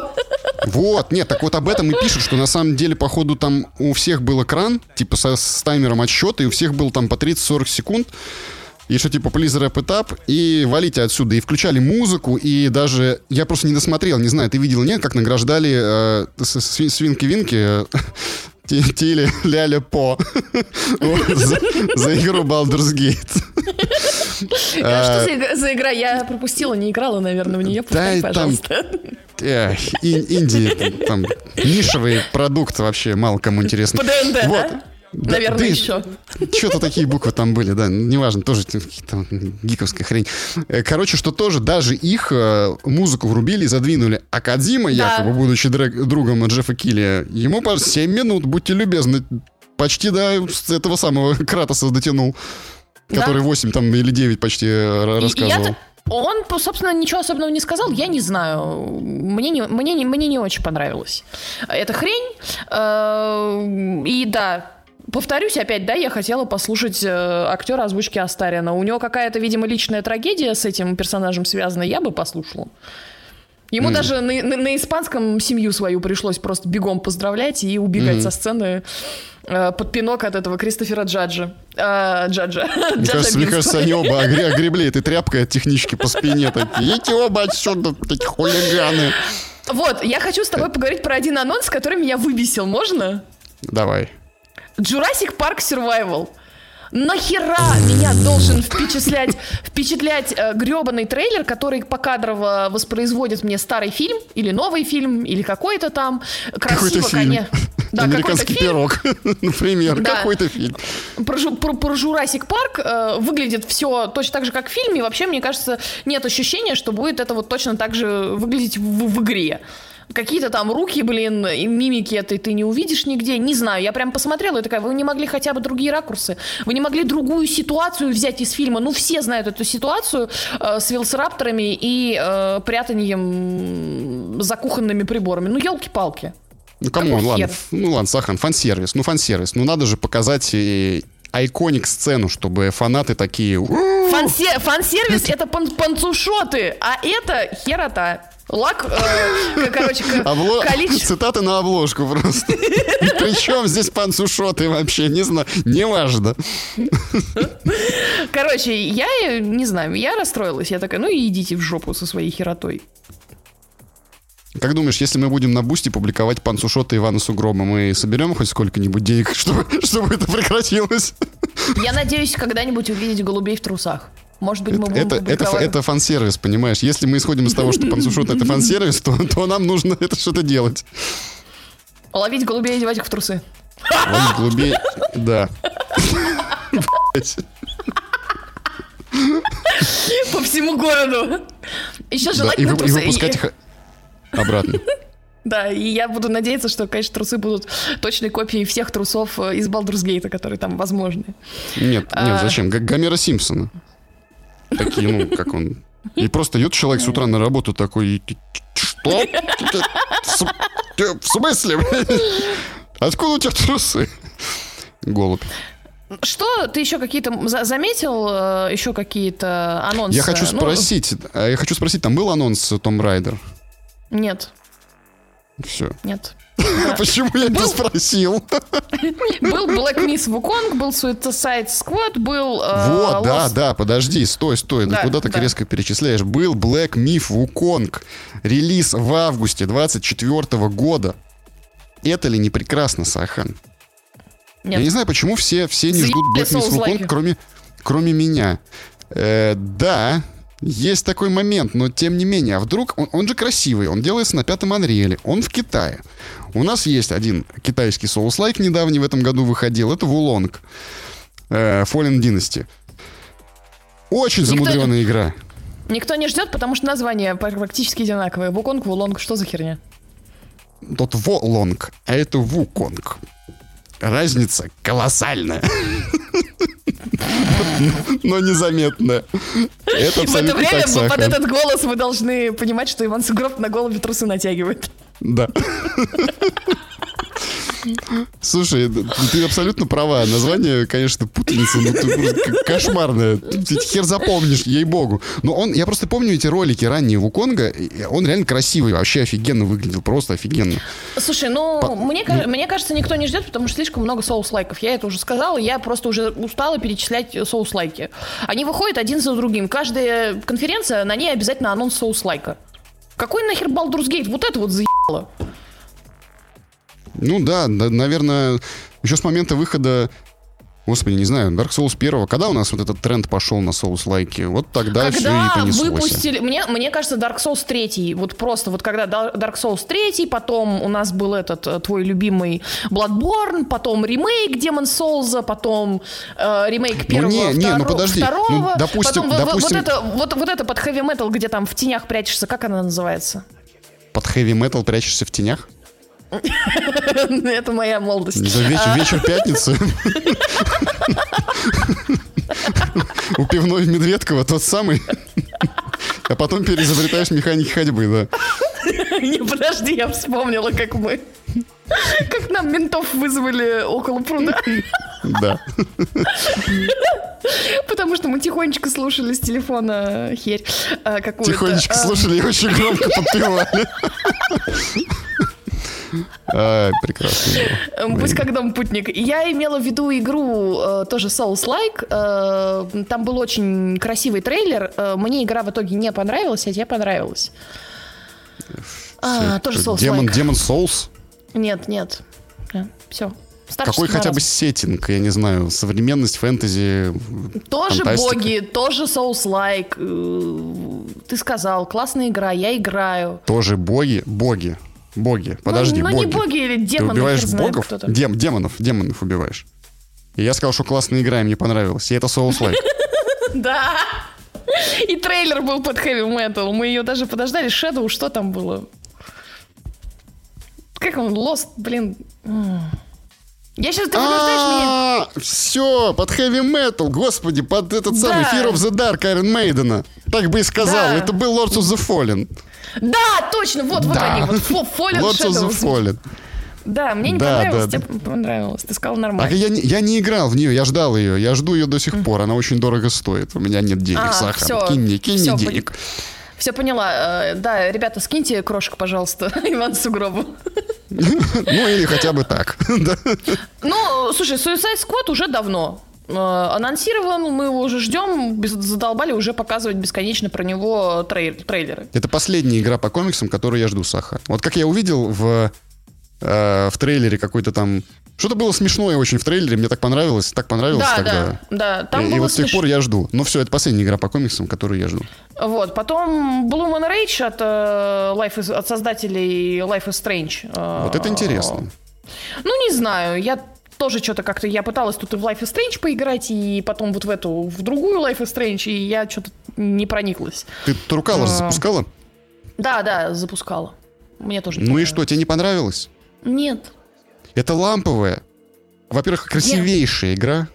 Вот, нет, так вот об этом и пишут, что на самом деле, походу, там у всех был экран, типа со, с таймером отсчета, и у всех был там по 30-40 секунд, и что типа please wrap it up, и валите отсюда. И включали музыку, и даже... Я просто не досмотрел, не знаю, ты видел, нет, как награждали э, свинки-винки э, *laughs* Тили Ляля По *laughs* за, игру Baldur's Gate. *laughs* А что за игра? Я пропустила, не играла, наверное, в нее. Повтори, пожалуйста. Инди, там, нишевый продукт вообще мало кому интересно. По ДНД, вот. Да, Наверное, да, еще. Что-то такие буквы там были, да, неважно, тоже там, гиковская хрень. Э, короче, что тоже даже их э, музыку врубили и задвинули. А Кадзима, да. якобы, будучи другом Джеффа Килли, ему по 7 минут, будьте любезны, почти до этого самого Кратоса дотянул, который да. 8 там или 9 почти э, рассказывал. И, он, собственно, ничего особенного не сказал, я не знаю. Мне не, мне не, мне не очень понравилось. Это хрень. И да, Повторюсь опять, да, я хотела послушать э, актера озвучки Астарина. У него какая-то, видимо, личная трагедия с этим персонажем связана, я бы послушала. Ему mm. даже на, на, на испанском семью свою пришлось просто бегом поздравлять и убегать mm. со сцены э, под пинок от этого Кристофера Джаджа. Э, Джаджа. Мне, Джаджа *laughs* кажется, мне кажется, они оба огребли этой тряпкой от технички по спине. Такие, эти оба отсюда, такие хулиганы. Вот, я хочу с тобой поговорить про один анонс, который меня выбесил. Можно? Давай. Jurassic Park Survival. Нахера меня должен впечатлять, впечатлять э, гребаный трейлер, который покадрово воспроизводит мне старый фильм, или новый фильм, или какой-то там. Красиво, конечно. Да, Американский пирог, *laughs* например, да. какой-то фильм. Про, про, про Jurassic Park э, выглядит все точно так же, как в фильме. И вообще, мне кажется, нет ощущения, что будет это вот точно так же выглядеть в, в игре. Какие-то там руки, блин, и мимики этой ты не увидишь нигде. Не знаю, я прям посмотрела и такая, вы не могли хотя бы другие ракурсы? Вы не могли другую ситуацию взять из фильма? Ну, все знают эту ситуацию э, с велосирапторами и э, прятанием за кухонными приборами. Ну, елки-палки. Ну, кому, ладно, ну, ладно, Сахан, фан-сервис, ну, фан-сервис. Ну, надо же показать и айконик сцену, чтобы фанаты такие... Фансе- Фан-сервис это пан- панцушоты, а это херота. Лак, э, короче, Обло- количество... Цитаты на обложку просто. Причем здесь панцушоты вообще, не знаю, неважно. Короче, я э, не знаю, я расстроилась. Я такая, ну и идите в жопу со своей херотой. Как думаешь, если мы будем на бусте публиковать панцушоты Ивана Сугроба, мы соберем хоть сколько-нибудь денег, *laughs* чтобы, чтобы это прекратилось? Я надеюсь когда-нибудь увидеть голубей в трусах. Может быть, мы будем Это, это, это фан-сервис, понимаешь? Если мы исходим из того, что *laughs* панцушот это фан-сервис, то, то нам нужно это что-то делать. Ловить голубей и одевать их в трусы. Ловить голубей, да. По всему городу. Еще Да, и, желательно вы- и трусы. выпускать их обратно. Да, и я буду надеяться, что, конечно, трусы будут точной копией всех трусов э, из Gate, которые там возможны. Нет, А. нет, зачем? Г- Гомера Симпсона. Такие, ну, как он... И просто идет человек с утра на работу такой, и что? В смысле? Откуда у тебя трусы? Голубь. Что ты еще какие-то за- заметил? э, Еще какие-то анонсы? Я хочу Ну, спросить, а я хочу спросить, там был анонс Том Райдер? нет, Все. нет. *laughs* Почему я не спросил? *laughs* Был Black Miss Wukong, был Suicide Squad, был... э, Вот, да, да, подожди, стой, стой, да Да, куда да. резко перечисляешь? Был Black Myth Wukong, релиз в августе 24 года. Это ли не прекрасно, Сахан? Нет. Я не знаю, почему все, все не ждут Black Myth. Wukong, кроме, кроме меня. Э, да, есть такой момент, но тем не менее, а вдруг он, он же красивый, он делается на пятом Анриэле, он в Китае. У нас есть один китайский Souls-like недавний в этом году выходил, это Вулонг. Э, Fallen Dynasty. Очень Никто- замудренная игра. Никто не ждет, потому что названия практически одинаковые. Вуконг, Вулонг, что за херня? Тот Волонг, а это Вуконг. Разница колоссальная. *laughs* Но незаметная. Это В это время под этот голос вы должны понимать, что Иван Сугроб на голове трусы натягивает. Да. Слушай, ты абсолютно права. Название, конечно, путаница, но ты просто кошмарное. Ты хер запомнишь, ей-богу. Но он, я просто помню эти ролики ранние Вуконга, и он реально красивый, вообще офигенно выглядел, просто офигенно. Слушай, ну, мне, ка- мне кажется, никто не ждет, потому что слишком много соус-лайков. Я это уже сказала, я просто уже устала перечислять соус-лайки. Они выходят один за другим. Каждая конференция, на ней обязательно анонс соус-лайка. Какой нахер Baldur's Gate? Вот это вот заебало. Ну да, да, наверное, еще с момента выхода, господи, не знаю, Dark Souls 1, когда у нас вот этот тренд пошел на Souls-лайки, вот тогда все и когда понеслось. выпустили... Мне, мне кажется, Dark Souls 3, вот просто вот когда Dar- Dark Souls 3, потом у нас был этот э, твой любимый Bloodborne, потом ремейк Demon Souls, потом э, ремейк первого, не, не, ну второ- подожди, второго, ну, допустим- потом допустим- вот, это, вот, вот это под heavy metal, где там в тенях прячешься, как она называется? Под хэви-метал прячешься в тенях? *laughs* Это моя молодость. Знаю, вечер, вечер пятницы. У пивной Медведкова тот самый. А потом переизобретаешь механики ходьбы, да. *laughs* Не, подожди, я вспомнила, как мы... Как нам ментов вызвали около пруда. Да. Потому что мы тихонечко слушали с телефона херь э, какую-то. Тихонечко А, слушали и очень громко подпевали. Ай, прекрасно было. Пусть как дом путник. Я имела в виду игру э, тоже Souls-like. Э, там был очень красивый трейлер. Э, мне игра в итоге не понравилась, а тебе понравилась. А, тоже Демон, Souls-like. Демон Souls? Нет, нет. Все. Какой хотя бы сеттинг, я не знаю, современность, фэнтези, Тоже фантастика. боги, тоже Souls-like. Э, Ты сказал, классная игра, я играю. тоже боги, боги, боги, подожди, ну, ну, боги. не боги или Ты демоны, убиваешь хер знает, богов? Дем, демонов, демонов убиваешь. И я сказал, что классная игра, и мне понравилась. И это Souls-like. *laughs* Да. И трейлер был под heavy metal. Мы ее даже подождали. Shadow, что там было? Как он? Lost, блин. Я сейчас, ты вынуждаешь меня... Все, под heavy metal, господи, под этот самый Да. Fear of the Dark Iron Maiden. Так бы и сказал, Да. это был Lords of the Fallen. Да, точно, вот, вот Да. они. Fallen Lords of the. Fallen. Да, мне не Да, понравилось, да, тебе понравилось. Ты сказал А нормально. я, не, я не играл в нее, я ждал ее, я жду ее до сих пор, она очень дорого стоит. У меня нет денег, А, Сахан. всё, кинь мне, кинь мне денег. Все поняла. Э, Да, ребята, скиньте крошек, пожалуйста, *laughs* Иван Сугробу. *laughs* Ну или хотя бы так. *laughs* Ну, слушай, Suicide Squad уже давно э, анонсирован, мы его уже ждем, задолбали уже показывать бесконечно про него трей- трейлеры. Это последняя игра по комиксам, которую я жду, Саха. Вот как я увидел в, э, в трейлере какой-то там... Что-то было смешное очень в трейлере, мне так понравилось, так понравилось Да, тогда. да, да. Там и, и было вот с тех пор я жду. Ну все, это последняя игра по комиксам, которую я жду. Вот, потом Bloom and Rage от, э, Life is- от создателей Life is Strange. Э, Вот это интересно. Ну, не знаю, я тоже что-то как-то, я пыталась тут и в Life is Strange поиграть, и потом вот в эту, в другую Life is Strange, и я что-то не прониклась. Ты Туркала же А. запускала? Да, да, запускала. Мне тоже не Ну и что, тебе не понравилось? Нет. Это ламповая. Во-первых, красивейшая игра,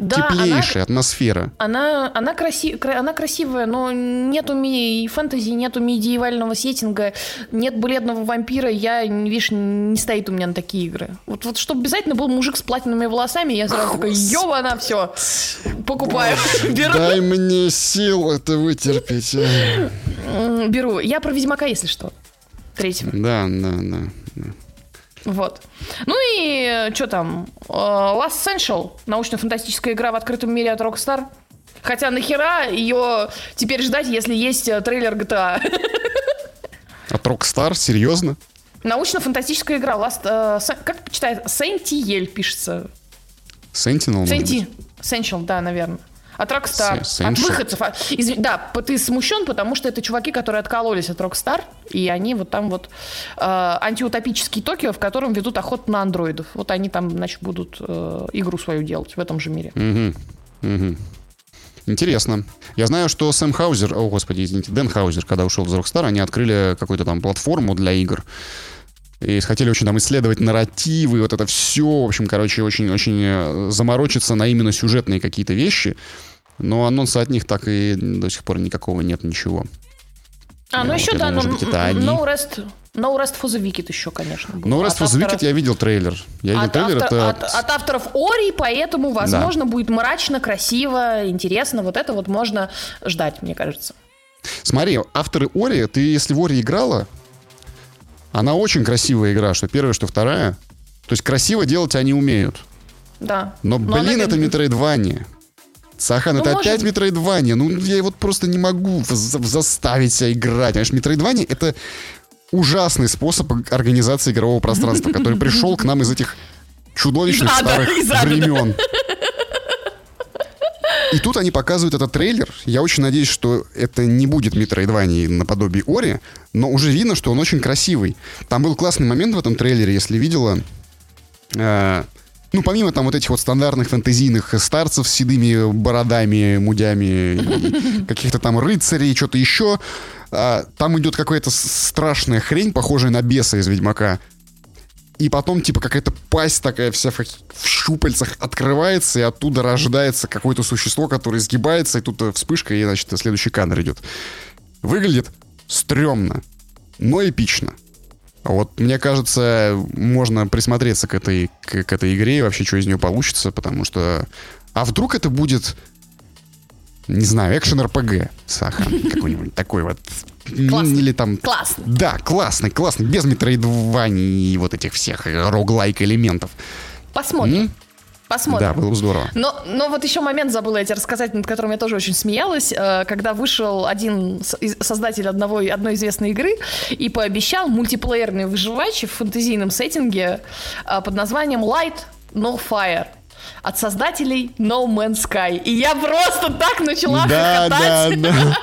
Да, теплейшая атмосфера. Она, она, она, краси, кра- она красивая, но нету ми фэнтези, нету медиевального сеттинга, нет бледного вампира, я, видишь, не стоит у меня на такие игры. Вот, вот чтобы обязательно был мужик с платиновыми волосами, я сразу такой, ёбана, все, покупаю, *laughs* беру. Дай мне сил это вытерпеть. а. Беру. Я про Ведьмака, если что. Третьего. Да, да, да. Вот. Ну и что там? Э, Last Essential. Научно-фантастическая игра в открытом мире от Rockstar. Хотя нахера ее теперь ждать, если есть э, трейлер GTA? *laughs* От Rockstar? Серьезно? Научно-фантастическая игра. Last, э, как читает? Сентиель пишется. Sentinel, Сенти. Essential, да, наверное. От Rockstar. Се- От выходцев. А, изв- Да, ты смущен, потому что это чуваки, которые откололись от Rockstar, и они вот там вот э, антиутопический Токио, в котором ведут охоту на андроидов. Вот они там, значит, будут э, игру свою делать в этом же мире. Мгм. Мгм. Интересно. Я знаю, что Сэм Хаузер, о господи, извините, Дэн Хаузер, когда ушел из Rockstar, они открыли какую-то там платформу для игр. И хотели очень там исследовать нарративы, вот это все, в общем, короче, очень-очень э, заморочиться на именно сюжетные какие-то вещи. Но анонса от них так и до сих пор никакого нет, ничего. А, ну Вот, еще, да, думаю, ну, может быть, это они. No Rest, no Rest for the Wicked еще, конечно. был. От Rest for the авторов- Wicked я видел трейлер. Я видел От, трейлер, автор- это... от- от авторов Ори, поэтому, возможно, будет мрачно, красиво, интересно. Вот это вот можно ждать, мне кажется. Смотри, авторы Ори, ты если в Ори играла, она очень красивая игра, что первая, что вторая. То есть красиво делать они умеют. Да. Но, Но блин, она- это Метроидвания. Сахан, Ну, это может- опять Метроидвания. Ну, я вот просто не могу за- заставить себя играть. Понимаешь, Метроидвания — это ужасный способ организации игрового пространства, который пришел к нам из этих чудовищных ада, старых ада, времен. И тут они показывают этот трейлер. Я очень надеюсь, что это не будет Метроидванией наподобие Ори, но уже видно, что он очень красивый. Там был классный момент в этом трейлере, если видела. Э, ну, помимо там вот этих вот стандартных фэнтезийных старцев с седыми бородами, мудями, каких-то там рыцарей, что-то еще, а, там идет какая-то страшная хрень, похожая на беса из Ведьмака. И потом, типа, какая-то пасть такая вся в, в щупальцах открывается, и оттуда рождается какое-то существо, которое сгибается, и тут э, вспышка, и, значит, следующий кадр идет. Выглядит стрёмно, но эпично. Вот, мне кажется, можно присмотреться к этой, к, к этой игре и вообще, что из нее получится, потому что... А вдруг это будет, не знаю, экшен-РПГ, Сахан, *laughs* какой-нибудь такой вот. Классно. Или там... Классно. Да, классный, классный, без метроидваний и вот этих всех роглайк элементов. Посмотрим. М? Посмотрим. Да, было бы здорово. Но, но вот еще момент забыла я тебе рассказать, над которым я тоже очень смеялась, э, когда вышел один создатель одного, одной известной игры и пообещал мультиплеерный выживач в фэнтезийном сеттинге э, под названием Light No Fire от создателей No Man's Sky. И я просто так начала Да, да, хохотать. да.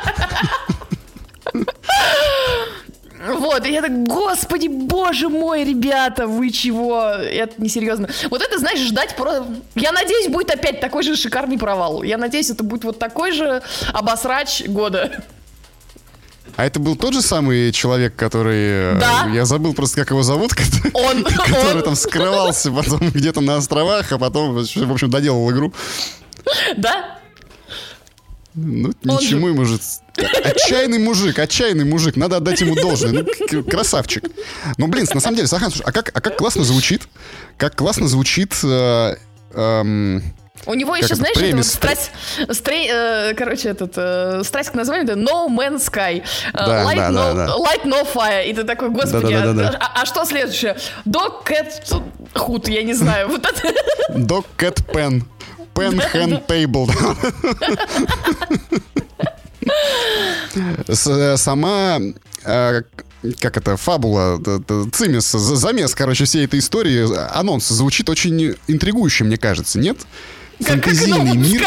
*laughs* Вот, и я так, господи, боже мой, ребята, вы чего? Это несерьезно. Вот это, знаешь, ждать про... Я надеюсь, будет опять такой же шикарный провал. Я надеюсь, это будет вот такой же обосрач года. А это был тот же самый человек, который... э, Да. Я забыл просто, как его зовут, *laughs* Он, который он, там скрывался потом где-то на островах, а потом, в общем, доделал игру. да? Ну, ничему ему же... Отчаянный мужик, отчаянный мужик. Надо отдать ему должное. Ну, красавчик. Ну, блин, на самом деле, Сахан, слушай, а как, а как классно звучит? Как классно звучит... Э, эм, у него еще, знаешь, это вот страсть, стрей, э, короче, этот, э, страсть к названию, это No Man's Sky. Э, да, light, да, no, да, да. light No Fire. И ты такой, господи, да, да, да, да. А, а что следующее? Dog Cat Hood, я не знаю. Вот это. Dog Cat Pen. Pen Hand Table. Э, сама э, как это, фабула, цимис, замес, короче, всей этой истории, анонс звучит очень интригующе, мне кажется, нет? Фэнтезийный мир.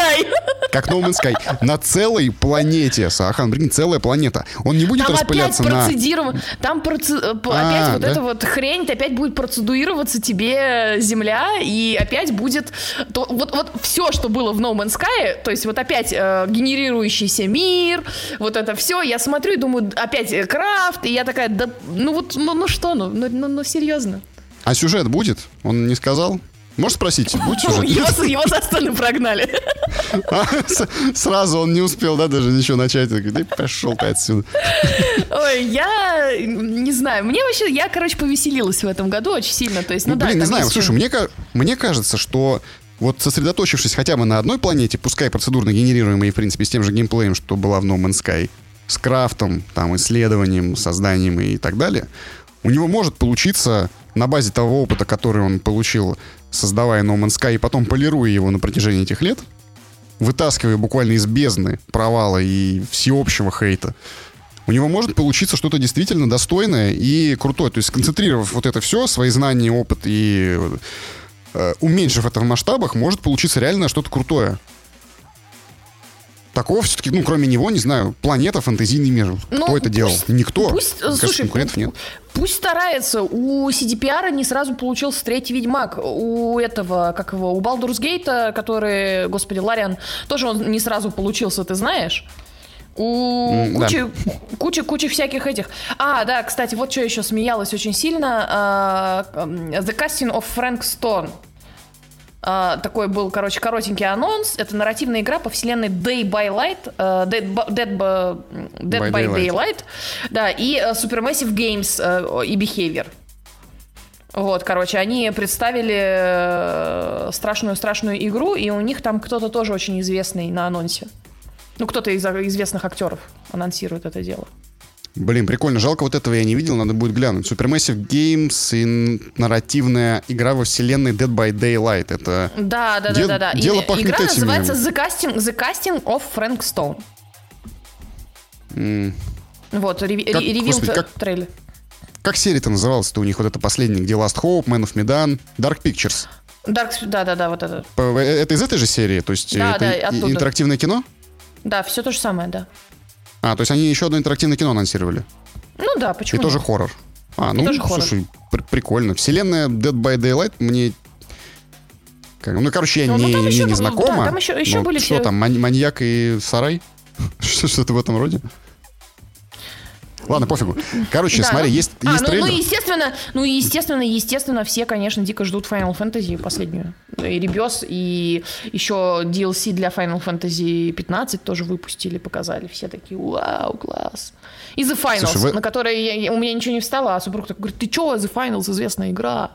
Как No Man's Sky. На целой планете, Сахан, блин, целая планета. Он не будет там распыляться опять на... Там проци... Э, а, опять вот да? эта вот хрень, опять будет процедуироваться тебе земля, и опять будет... То, вот, вот все, что было в No Man's Sky, то есть вот опять э, генерирующийся мир, вот это все, я смотрю и думаю, опять э, крафт, и я такая, да, ну вот, ну, ну что, ну, ну, ну, ну серьезно. А сюжет будет? Он не сказал? Можешь спросить, будет сюжет? Его, его со сцены прогнали. *laughs* А, сразу он не успел, да, даже ничего начать. Да пошел ты отсюда. Ой, я не знаю. Мне вообще, я, короче, повеселилась в этом году очень сильно. То есть, ну, ну да, блин, не знаю. Слушай, мне, мне кажется, что вот сосредоточившись хотя бы на одной планете, пускай процедурно генерируемой, в принципе, с тем же геймплеем, что была в No Man's Sky, с крафтом, там, исследованием, созданием и так далее, у него может получиться на базе того опыта, который он получил создавая No Man's Sky и потом полируя его на протяжении этих лет, вытаскивая буквально из бездны провала и всеобщего хейта, у него может получиться что-то действительно достойное и крутое. То есть, сконцентрировав вот это все, свои знания, опыт и э, уменьшив это в масштабах, может получиться реально что-то крутое. Такого все-таки, ну, кроме него, не знаю, планета, фэнтезийный мир. Ну, Кто это пусть, делал? Никто. Пусть, Кажется, слушай, конкурентов нет. Пусть старается. У CDPR не сразу получился третий Ведьмак. У этого, как его, у Gate, который, господи, Лариан, тоже он не сразу получился, ты знаешь? У mm, кучи, да. кучи, кучи всяких этих. А, да, кстати, вот что еще смеялась очень сильно. Uh, The Casting of Frank Stone. Uh, такой был, короче, коротенький анонс. Это нарративная игра по вселенной Day by Light, uh, Dead, Dead, Dead by, by Daylight. Daylight, да, и uh, Supermassive Games uh, и Behavior. Вот, короче, они представили страшную-страшную игру, и у них там кто-то тоже очень известный на анонсе. Ну, кто-то из известных актеров анонсирует это дело. Блин, прикольно. Жалко, вот этого я не видел, надо будет глянуть. Supermassive Games и нарративная игра во вселенной Dead by Daylight. Это да, да, де- да, да, да. Дело и, пахнет игра этими. называется The Casting, The Casting of Frank Stone. Mm. Вот, реви- как, ревил господи, как, трейлер. Как серия-то называлась-то у них? Вот это последний, где Last Hope, Man of Medan, Dark Pictures. Dark, да, да, да, вот это. Э, это из этой же серии? То есть да, это да, оттуда. интерактивное кино? Да, все то же самое, да. А, то есть они еще одно интерактивное кино анонсировали? Ну да, почему? И тоже хоррор. А, ну, тоже слушай, пр- прикольно. Вселенная Dead by Daylight мне... Как, ну, короче, я ну, не, ну, не, не знакома. Да, там еще, еще были... Что там, маньяк и сарай? *laughs* Что-то в этом роде? Ладно, пофигу. Короче, да, смотри, ну, есть, а, есть ну, трейлер. Ну, естественно, ну, естественно, естественно, все, конечно, дико ждут Final Fantasy последнюю. И Ребес, и еще DLC для Final Fantasy 15 тоже выпустили, показали. Все такие, вау, класс. И The Finals, Слушай, вы... на которой я, у меня ничего не встало, а супруг такой говорит, ты чё, The Finals, известная игра.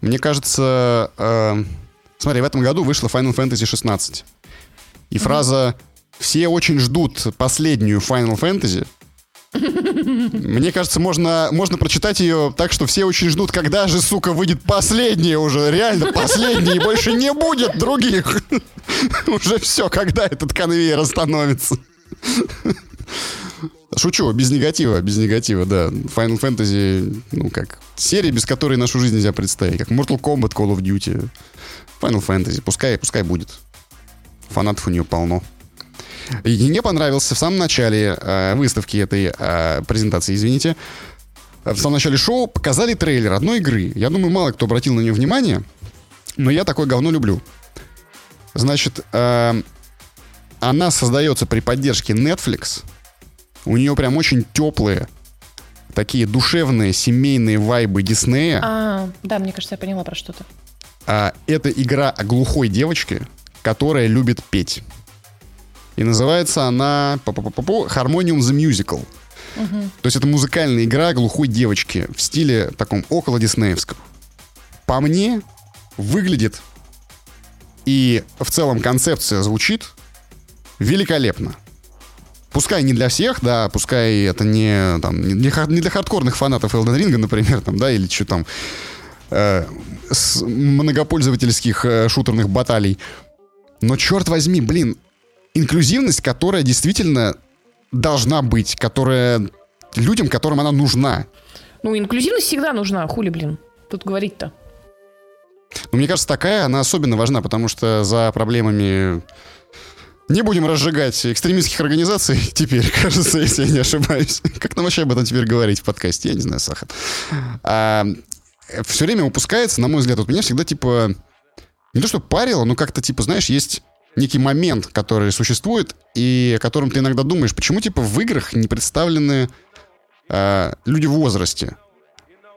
Мне кажется, э, смотри, в этом году вышла Final Fantasy 16. И mm-hmm. фраза все очень ждут последнюю Final Fantasy. Мне кажется, можно, можно прочитать ее так, что все очень ждут, когда же, сука, выйдет последняя уже, реально последняя, и больше не будет других. Уже все, когда этот конвейер остановится. Шучу, без негатива, без негатива, да. Final Fantasy, ну как, серия, без которой нашу жизнь нельзя представить. Как Mortal Kombat, Call of Duty, Final Fantasy. Пускай, пускай будет. Фанатов у нее полно. И мне понравился в самом начале э, выставки этой э, презентации, извините, в самом начале шоу показали трейлер одной игры. Я думаю, мало кто обратил на нее внимание, но я такое говно люблю. Значит, э, она создается при поддержке Netflix. У нее прям очень теплые, такие душевные семейные вайбы Диснея. А, да, мне кажется, я поняла про что-то. А, это игра о глухой девочке, которая любит петь. И называется она Harmonium the Musical. Угу. То есть это музыкальная игра глухой девочки в стиле таком около диснеевском. По мне, выглядит и в целом концепция звучит великолепно. Пускай не для всех, да, пускай это не, там, не, для, не для хардкорных фанатов Elden Ring, например, там, да, или что там, э, с многопользовательских э, шутерных баталий. Но черт возьми, блин, инклюзивность, которая действительно должна быть, которая людям, которым она нужна. Ну, инклюзивность всегда нужна, хули, блин, тут говорить-то. Ну, мне кажется, такая, она особенно важна, потому что за проблемами не будем разжигать экстремистских организаций *laughs* теперь, *laughs* кажется, если я не ошибаюсь. Как нам вообще об этом теперь говорить в подкасте? Я не знаю, Сахан. А, все время упускается, на мой взгляд, вот меня всегда, типа, не то что парило, но как-то, типа, знаешь, есть некий момент, который существует, и о котором ты иногда думаешь, почему, типа, в играх не представлены э, люди в возрасте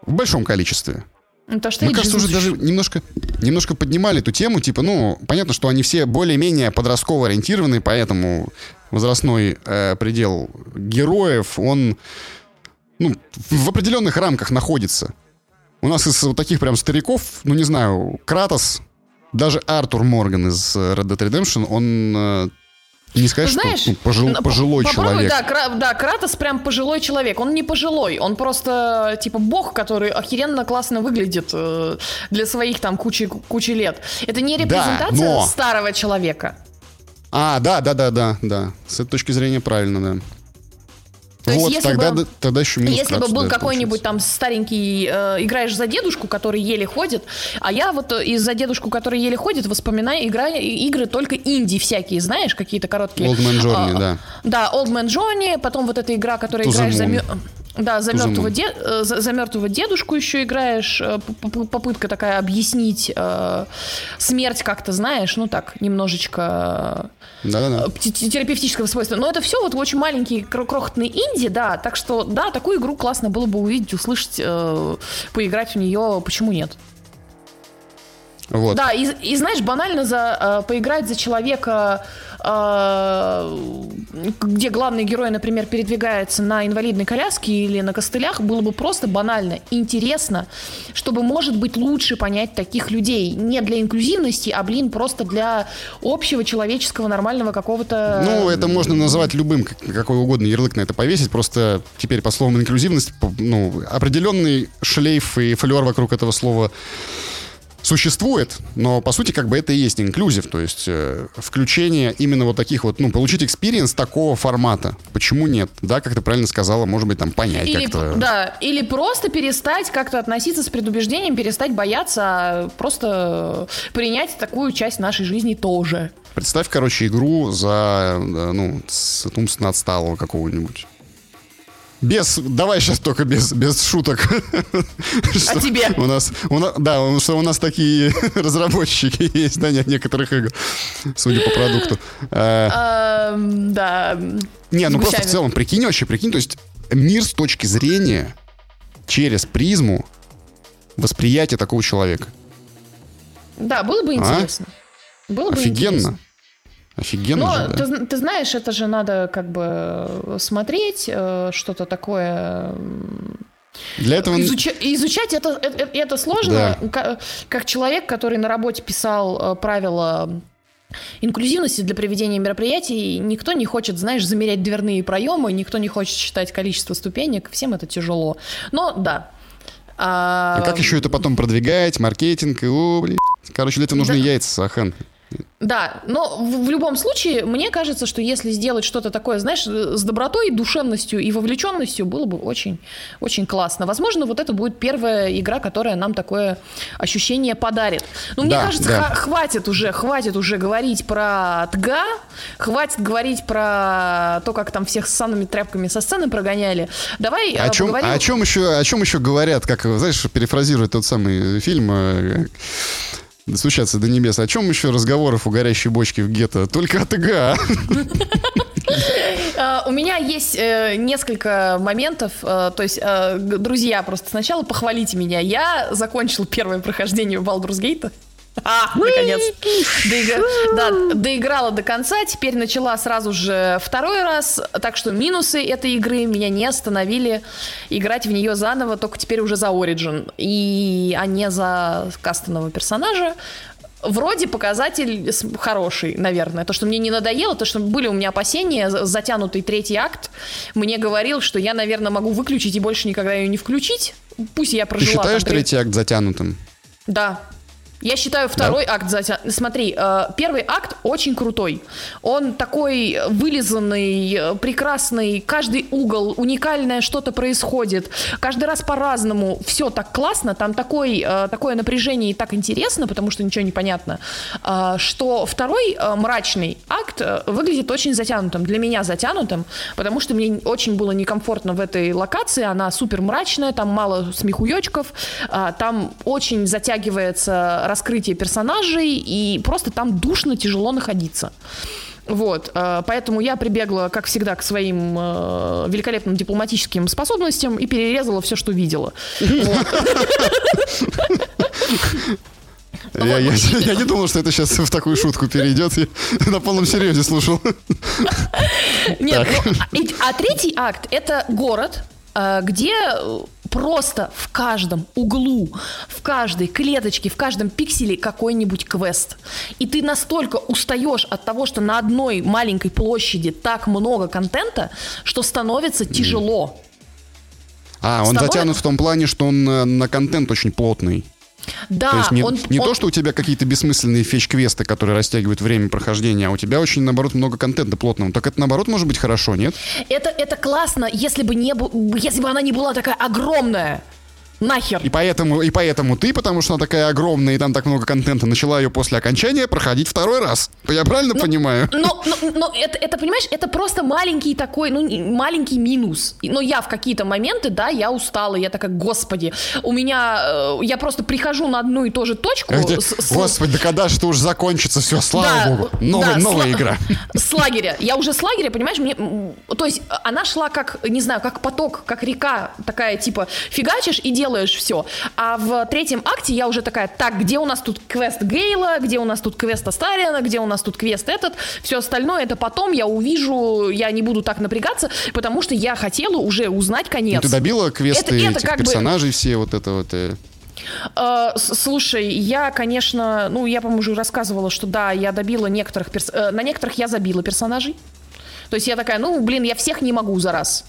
в большом количестве. Ну, то, что Мне кажется, уже даже немножко, немножко поднимали эту тему, типа, ну, понятно, что они все более-менее подростково ориентированы, поэтому возрастной э, предел героев, он ну, в определенных рамках находится. У нас из вот таких прям стариков, ну, не знаю, Кратос, даже Артур Морган из Red Dead Redemption, он э, не сказать, Знаешь, что ну, пожил, пожилой человек. Да, Кра, да, Кратос прям пожилой человек. Он не пожилой, он просто типа бог, который охеренно классно выглядит э, для своих там кучи, кучи лет. Это не репрезентация да, но... старого человека. А, да, да, да, да, да. С этой точки зрения правильно, да. То вот, есть, если тогда, бы, тогда еще минус Если бы был какой-нибудь там старенький, э, играешь за дедушку, который еле ходит, а я вот из-за дедушку, который еле ходит, воспоминаю игра, игры только инди всякие, знаешь, какие-то короткие. Old Man Journey, а, да. Да, Old Man Journey, потом вот эта игра, которая играешь за... Да, за мертвого, де... Э, за, за мертвого дедушку еще играешь. Э, попытка такая объяснить э, смерть как-то, знаешь, ну так, немножечко Да-да-да. Терапевтического свойства. Но это все вот очень маленькие крохотные инди, да. Так что, да, такую игру классно было бы увидеть, услышать, э, поиграть в нее. Почему нет? Вот. Да, и, и знаешь, банально за, э, поиграть за человека, э, где главный герой, например, передвигается на инвалидной коляске или на костылях, было бы просто банально интересно, чтобы, может быть, лучше понять таких людей. Не для инклюзивности, а, блин, просто для общего человеческого нормального какого-то... Ну, это можно называть любым, какой угодно ярлык на это повесить. Просто теперь по словам инклюзивность, ну, определенный шлейф и флер вокруг этого слова существует, но по сути как бы это и есть инклюзив, то есть э, включение именно вот таких вот, ну, получить experience такого формата. Почему нет? Да, как ты правильно сказала, может быть, там понять или, как-то. Да, или просто перестать как-то относиться с предубеждением, перестать бояться, а просто принять такую часть нашей жизни тоже. Представь, короче, игру за, э, ну, с умственно отсталого какого-нибудь. Без, давай сейчас только без, без шуток. *laughs* А тебе? У нас, у нас, да, что у нас такие *laughs* разработчики есть, да, некоторых игр, судя по продукту. А, да. Не, ну просто в целом, прикинь вообще, прикинь, то есть мир с точки зрения через призму восприятия такого человека. Да, было бы а? интересно. Было бы Офигенно. Офигенно Но, же, да? ты, ты знаешь, это же надо как бы смотреть, э, что-то такое... Для этого... Изуча... Изучать это, это, это сложно. Да. Как, как человек, который на работе писал э, правила инклюзивности для проведения мероприятий, никто не хочет, знаешь, замерять дверные проемы, никто не хочет считать количество ступенек, всем это тяжело. Но да. А, а как еще это потом продвигать, маркетинг, и, о, блин. Короче, для этого нужны да. яйца, Сахан. Да, но в, в любом случае, мне кажется, что если сделать что-то такое, знаешь, с добротой, душевностью и вовлеченностью, было бы очень, очень классно. Возможно, вот это будет первая игра, которая нам такое ощущение подарит. Но мне да, кажется, да. хватит уже, хватит уже говорить про ТГА, хватит говорить про то, как там всех с санными тряпками со сцены прогоняли. Давай о чем, поговорим... о чем еще, о чем еще говорят, как, знаешь, перефразирует тот самый фильм э, достучаться до небес. О чем еще разговоров у горящей бочки в гетто? Только от ИГА. А, у меня есть э, несколько моментов. Э, то есть, э, друзья, просто сначала похвалите меня. Я закончил первое прохождение Baldur's Gate. А, *laughs* наконец. Доигра... Да, доиграла до конца, теперь начала сразу же второй раз, так что минусы этой игры меня не остановили играть в нее заново, только теперь уже за Origin, и, а не за кастомного персонажа. Вроде показатель хороший, наверное. То, что мне не надоело, то, что были у меня опасения, затянутый третий акт, мне говорил, что я, наверное, могу выключить и больше никогда ее не включить. Пусть я прожила... Ты считаешь там, третий акт затянутым? Да, я считаю второй да? акт затя... Смотри, э, первый акт очень крутой. Он такой вылизанный, прекрасный, каждый угол, уникальное что-то происходит. Каждый раз по-разному. Все так классно, там такой, э, такое напряжение и так интересно, потому что ничего не понятно, э, что второй мрачный акт выглядит очень затянутым. Для меня затянутым, потому что мне очень было некомфортно в этой локации. Она супер мрачная, там мало смехуёчков, там очень затягивается раскрытие персонажей, и просто там душно, тяжело находиться. Вот, э, поэтому я прибегла, как всегда, к своим э, великолепным дипломатическим способностям и перерезала все, что видела. Я, я, я не думал, что это сейчас в такую шутку перейдет. Я на полном серьезе слушал. Нет, ну, а, а третий акт это город, э, где просто в каждом углу, в каждой клеточке, в каждом пикселе какой-нибудь квест. И ты настолько устаешь от того, что на одной маленькой площади так много контента, что становится тяжело. А, он тобой... затянут в том плане, что он на, на контент очень плотный. Да, то есть не, он, не он... то, что у тебя какие-то бессмысленные фетч-квесты, которые растягивают время прохождения, а у тебя очень, наоборот, много контента плотного. Так это, наоборот, может быть хорошо, нет? Это, это классно, если бы, не, если бы она не была такая огромная. Нахер. И поэтому, и поэтому ты, потому что она такая огромная и там так много контента, начала ее после окончания проходить второй раз. Я правильно но, понимаю? Но, но, но это, это, понимаешь, это просто маленький такой, ну, маленький минус. Но я в какие-то моменты, да, я устала, я такая, господи, у меня, э, я просто прихожу на одну и ту же точку. Где, с. Господи, да когда же это уже закончится, все, слава да, богу, новая, да, новая с, игра. *laughs* С лагеря, я уже с лагеря, понимаешь, мне, то есть она шла как, не знаю, как поток, как река, такая, типа, фигачишь и делаешь делаешь все. А в третьем акте я уже такая, так, где у нас тут квест Гейла, где у нас тут квест Астариана, где у нас тут квест этот, все остальное это потом я увижу, я не буду так напрягаться, потому что я хотела уже узнать конец. Ну, ты добила квесты это, это этих персонажей бы... все, вот это вот... Uh, слушай, я, конечно, ну, я, по-моему, уже рассказывала, что да, я добила некоторых, перс... uh, на некоторых я забила персонажей. То есть я такая, ну, блин, я всех не могу за раз.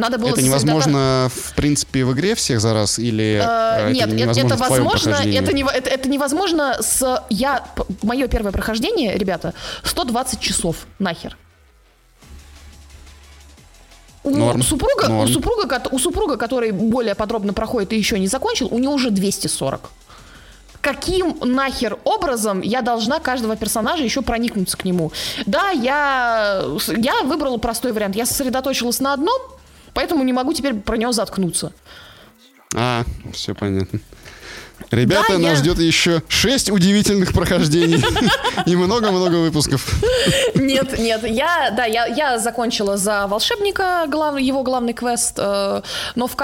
Надо было это невозможно, в принципе, в игре всех за раз или э, нет, это невозможно, это, возможно, это, не, это, это невозможно с я мое первое прохождение, ребята, 120 часов нахер. У Норм. супруга, Норм. у супруга, у супруга, который более подробно проходит и еще не закончил, у него уже 240 каким нахер образом я должна каждого персонажа еще проникнуться к нему. Да, я, я выбрала простой вариант. Я сосредоточилась на одном, Поэтому не могу теперь про него заткнуться. А, все понятно. Ребята, да, нас я... ждет еще шесть удивительных прохождений *laughs* и много-много выпусков. Нет, нет, я, да, я, я закончила за волшебника глав, его главный квест, э, но в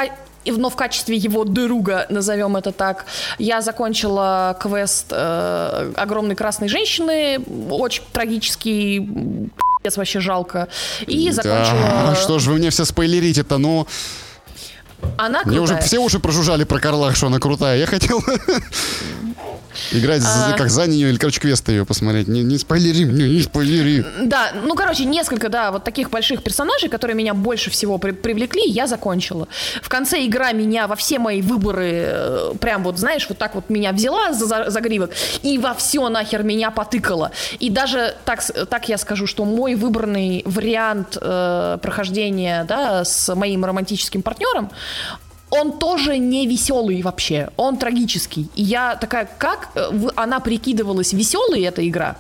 но в качестве его друга, назовем это так, я закончила квест э, огромной красной женщины, очень трагический вообще жалко. И закончила... Да, что ж вы мне все спойлерите-то, ну... Она крутая. Мне уже все уши прожужжали про Карла, что она крутая. Я хотел Играть а... как за нее, или, короче, квесты ее посмотреть. Не, не спойлери мне, не спойлери. Да, ну, короче, несколько, да, вот таких больших персонажей, которые меня больше всего при привлекли, я закончила. В конце игра меня во все мои выборы, э, прям вот, знаешь, вот так вот меня взяла за, за, за гривок и во все нахер меня потыкала. И даже так, так я скажу, что мой выбранный вариант э, прохождения, да, с моим романтическим партнером, он тоже не веселый вообще, он трагический. И я такая, как э, она прикидывалась веселой, эта игра?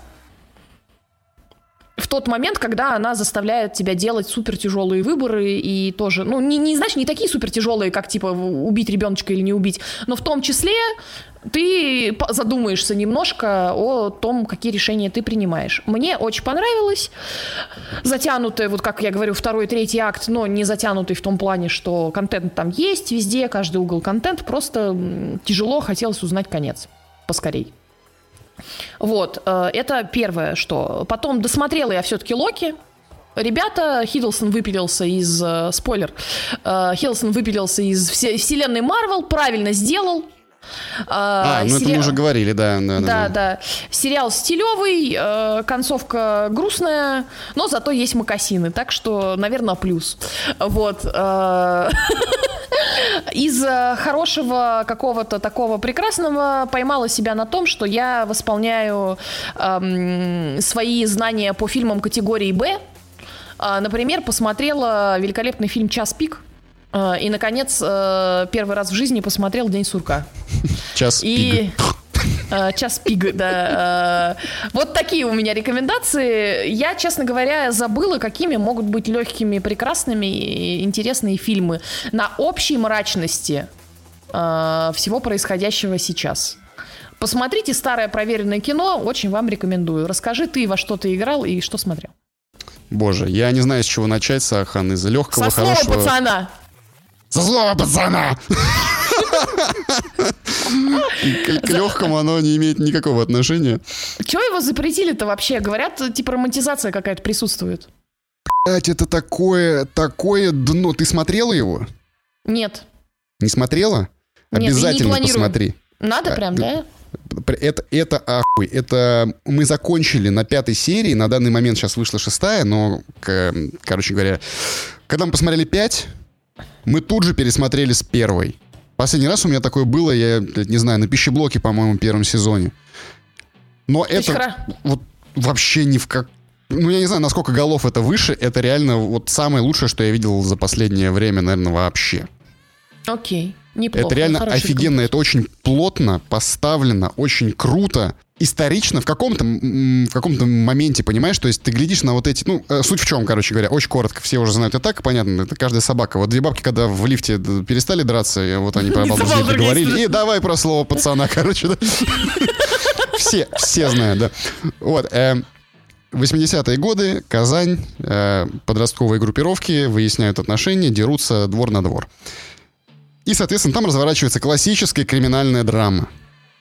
В тот момент, когда она заставляет тебя делать супер тяжелые выборы и тоже, ну, не, не знаешь, не такие супер тяжелые, как типа убить ребеночка или не убить, но в том числе ты задумаешься немножко о том, какие решения ты принимаешь. Мне очень понравилось. Затянутый, вот как я говорю, второй, третий акт, но не затянутый в том плане, что контент там есть везде, каждый угол контент. Просто тяжело хотелось узнать конец поскорей. Вот, э, это первое, что. Потом досмотрела я все-таки Локи. Ребята, Хиддлсон выпилился из... Э, спойлер. Э, Хиддлсон выпилился из все- вселенной Марвел, правильно сделал. А, ну это сери- мы уже говорили, да. Да, да, Да, да. да. Сериал стилевый, э, концовка грустная, но зато есть макасины, так что, наверное, плюс. Вот. э, *laughs* Из э, хорошего какого-то такого прекрасного поймала себя на том, что я восполняю эм, свои знания по фильмам категории Б. А, Например, посмотрела великолепный фильм «Час пик». Э, И, наконец, э, первый раз в жизни посмотрел «День сурка». Час И пик. Э, час пик, да. э, Вот такие у меня рекомендации. Я, честно говоря, забыла, какими могут быть легкими, прекрасными и интересные фильмы на общей мрачности э, всего происходящего сейчас. Посмотрите старое проверенное кино, очень вам рекомендую. Расскажи ты, во что ты играл и что смотрел. Боже, я не знаю, с чего начать, Сахан, из легкого, Со слова хорошего... пацана! Со слова пацана! *laughs* К, легкому оно не имеет никакого отношения. Чего его запретили-то вообще? Говорят, типа романтизация какая-то присутствует. Блять, это такое, такое дно. Ты смотрела его? Нет. Не смотрела? Нет, не Обязательно планирую. посмотри. Надо А, прям, да? Это, это ахуй. Это мы закончили на пятой серии. На данный момент сейчас вышла шестая, но, к- короче говоря, когда мы посмотрели пять, мы тут же пересмотрели с первой. Последний раз у меня такое было, я не знаю, на пищеблоке, по-моему, первом сезоне. Но это хра- вот вообще ни в как... Ну, я не знаю, насколько голов это выше. Это реально вот самое лучшее, что я видел за последнее время, наверное, вообще. Окей, неплохо. Это реально офигенно, это очень плотно поставлено, очень круто, исторично в каком-то в каком-то моменте, понимаешь? То есть ты глядишь на вот эти, ну, э, суть в чем, короче говоря, очень коротко, все уже знают, это так, понятно, это каждая собака. Вот две бабки, когда в лифте д- перестали драться, и вот они про *laughs* Gate. говорили, и давай про слово пацана, *laughs* короче, да. *laughs* Все, все знают, да. Вот, э, 80-е годы, Казань, э, подростковые группировки выясняют отношения, дерутся двор на двор. И, соответственно, там разворачивается классическая криминальная драма.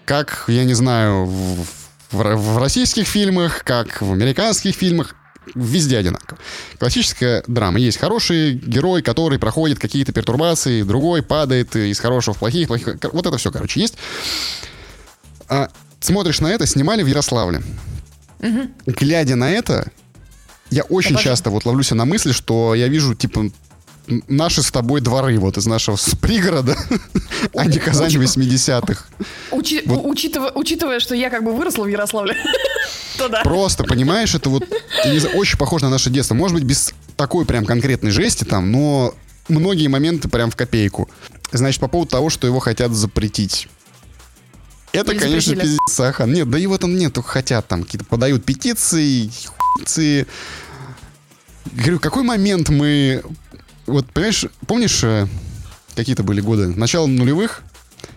Как, я не знаю, в, в- в российских фильмах, как в американских фильмах, везде одинаково. Классическая драма. Есть хороший герой, который проходит какие-то пертурбации, другой падает из хорошего в плохих, плохих. Вот это все, короче, есть. А, смотришь на это, снимали в Ярославле. Глядя на это, я очень Обожаю. часто вот ловлюсь на мысли, что я вижу, типа, наши с тобой дворы вот из нашего с пригорода, *laughs* а не Казань 80-х. Учи- у- учитывая, что я как бы выросла в Ярославле. *laughs* Просто, понимаешь, это вот очень похоже на наше детство. Может быть, без такой прям конкретной жести там, но многие моменты прям в копейку. Значит, по поводу того, что его хотят запретить. Это, Или конечно, запретили. пиздец, Ахан. Нет, да его там нет, только хотят там какие-то подают петиции, хуйцы. Говорю, какой момент мы... Вот, понимаешь, помнишь, э, какие-то были годы? Начало нулевых,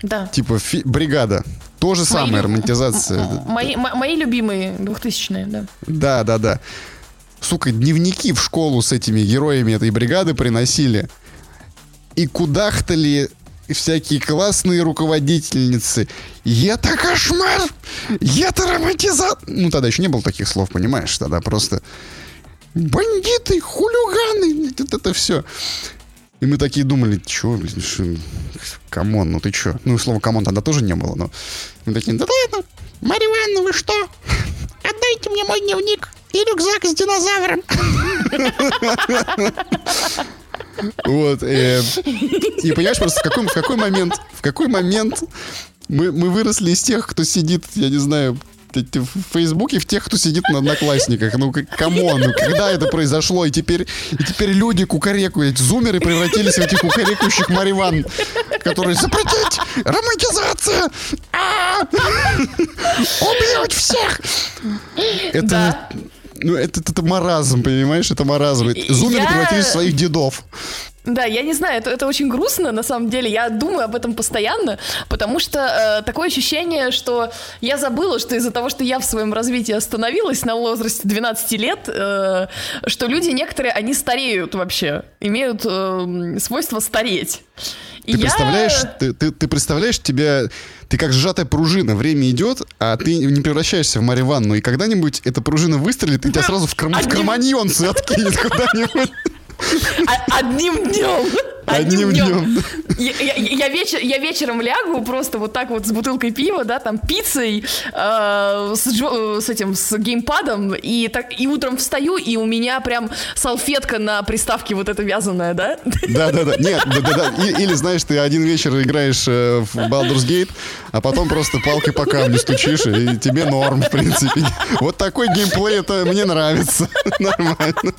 Да. типа фи- бригада. То же самое, *laughs* Мои- романтизация. Мои, мои любимые двухтысячные, да. Да, да, да. Сука, дневники в школу с этими героями этой бригады приносили. И кудахтали всякие классные руководительницы. Это кошмар! Это романтизация! Ну, тогда еще не было таких слов, понимаешь? Тогда просто бандиты, хулиганы, вот это все. И мы такие думали, чё, блин, шо, come on, ну ты чё? Ну, слова come on тогда тоже не было, но... Мы такие, да ладно, Марья Ивановна, вы что? Отдайте мне мой дневник и рюкзак с динозавром. Вот. э, И понимаешь, просто в какой, в какой момент, в какой момент мы, мы выросли из тех, кто сидит, я не знаю, в Фейсбуке, в тех, кто сидит на одноклассниках. Ну, come on, ну, когда это произошло? И теперь, и теперь люди кукарекают. Зумеры превратились в этих кукарекающих мариван, которые запретить! Романтизация! А! Убьют всех! Это, ну, это, это маразм, понимаешь? Это маразм. Зумеры Я- превратились в своих дедов. Да, я не знаю, это, это очень грустно, на самом деле. Я думаю об этом постоянно, потому что э, такое ощущение, что я забыла, что из-за того, что я в своем развитии остановилась на возрасте 12 лет, э, что люди некоторые, они стареют вообще, имеют э, свойство стареть. Ты я... представляешь, ты, ты, ты представляешь тебя, ты как сжатая пружина, время идет, а ты не превращаешься в Ивановну, и когда-нибудь эта пружина выстрелит, и тебя сразу в, кром... в карманьонцы откинет куда-нибудь. А, одним днем. Одним, Одним днем. днем. Я, я, я, вечер, я вечером лягу просто вот так вот с бутылкой пива, да, там пиццей, э, с, с этим, с геймпадом, и, так, и утром встаю, и у меня прям салфетка на приставке вот эта вязаная, да? Да-да-да, нет, да-да-да, или, знаешь, ты один вечер играешь э, в Baldur's Gate, а потом просто палкой по камню стучишь, и тебе норм, в принципе. Вот такой геймплей, это мне нравится. *laughs* Нормально.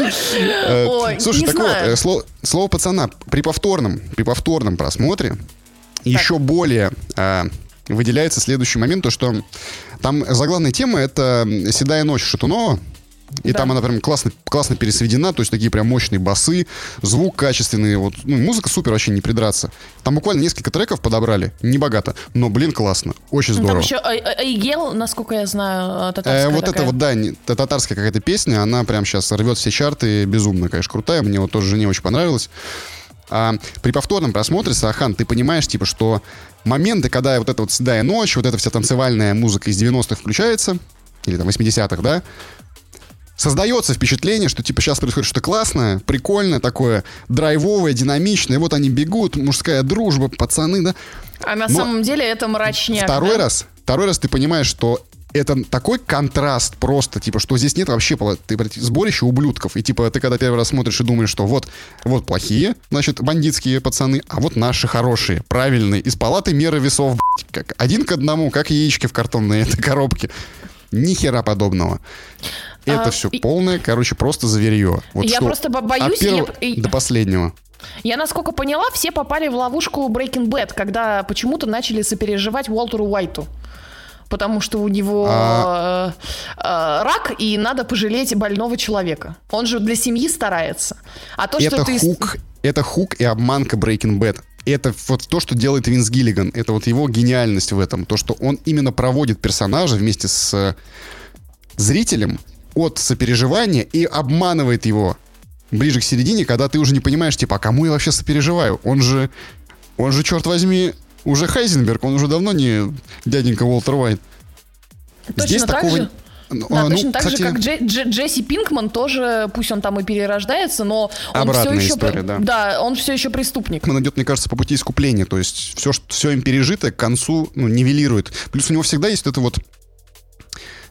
Э, Слушай, так вот, э, слово пацана при повторном, при повторном просмотре еще более э, выделяется следующий момент, то что там заглавная тема это «Седая ночь» Шатунова, и да. там она прям классно, классно пересведена, то есть такие прям мощные басы, звук качественный, вот, ну, музыка супер, вообще не придраться. Там буквально несколько треков подобрали, не богато, но, блин, классно, очень здорово. Там еще Айгел, насколько я знаю, татарская э, Вот такая. это вот, да, не, татарская какая-то песня, она прям сейчас рвет все чарты, безумно, конечно, крутая, мне вот тоже жене очень понравилась. А при повторном просмотре, Сахан, ты понимаешь, типа, что моменты, когда вот эта вот седая ночь, вот эта вся танцевальная музыка из 90-х включается, или там 80-х, да, создается впечатление, что типа сейчас происходит что-то классное, прикольное, такое драйвовое, динамичное. Вот они бегут, мужская дружба, пацаны, да. А на Но самом деле это мрачняк. Второй да? раз, второй раз ты понимаешь, что это такой контраст просто, типа, что здесь нет вообще ты, сборище ублюдков. И типа ты когда первый раз смотришь и думаешь, что вот, вот плохие, значит, бандитские пацаны, а вот наши хорошие, правильные, из палаты меры весов, блядь, как один к одному, как яички в картонной этой коробке. Ни хера подобного. Это а, все и... полное, короче, просто заверье. Вот я что, просто боюсь... От первого я... до последнего. Я, насколько поняла, все попали в ловушку Breaking Bad, когда почему-то начали сопереживать Уолтеру Уайту. Потому что у него а... э, э, рак, и надо пожалеть больного человека. Он же для семьи старается. А то, это что ты... Хук, это хук и обманка Breaking Bad это вот то, что делает Винс Гиллиган. Это вот его гениальность в этом. То, что он именно проводит персонажа вместе с э, зрителем от сопереживания и обманывает его ближе к середине, когда ты уже не понимаешь, типа, а кому я вообще сопереживаю? Он же, он же, черт возьми, уже Хайзенберг, он уже давно не дяденька Уолтер Уайт. Точно Здесь такого... Же? Да, а, ну, точно так кстати... же, как Дже, Дже, Джесси Пинкман тоже, пусть он там и перерождается, но он все еще, история, да. да, он все еще преступник. Он идет, мне кажется, по пути искупления, то есть все, все им пережитое к концу ну, нивелирует. Плюс у него всегда есть это вот,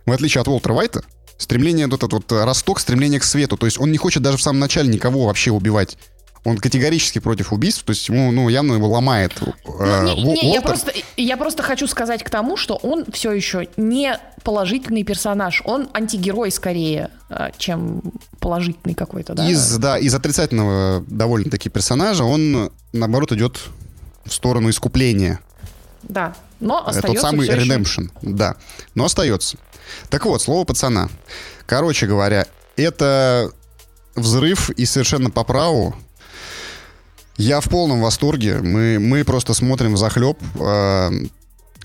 в отличие от Уолтера Уайта, стремление, вот этот вот росток, стремление к свету, то есть он не хочет даже в самом начале никого вообще убивать. Он категорически против убийств, то есть ему, ну, явно его ломает. Э, не, не, я, просто, я просто хочу сказать к тому, что он все еще не положительный персонаж. Он антигерой скорее, э, чем положительный какой-то, да? Из, да, из отрицательного довольно-таки персонажа он, наоборот, идет в сторону искупления. Да, но остается Тот самый redemption, еще... да, но остается. Так вот, слово пацана. Короче говоря, это взрыв и совершенно по праву я в полном восторге. Мы, мы просто смотрим в захлеб. А,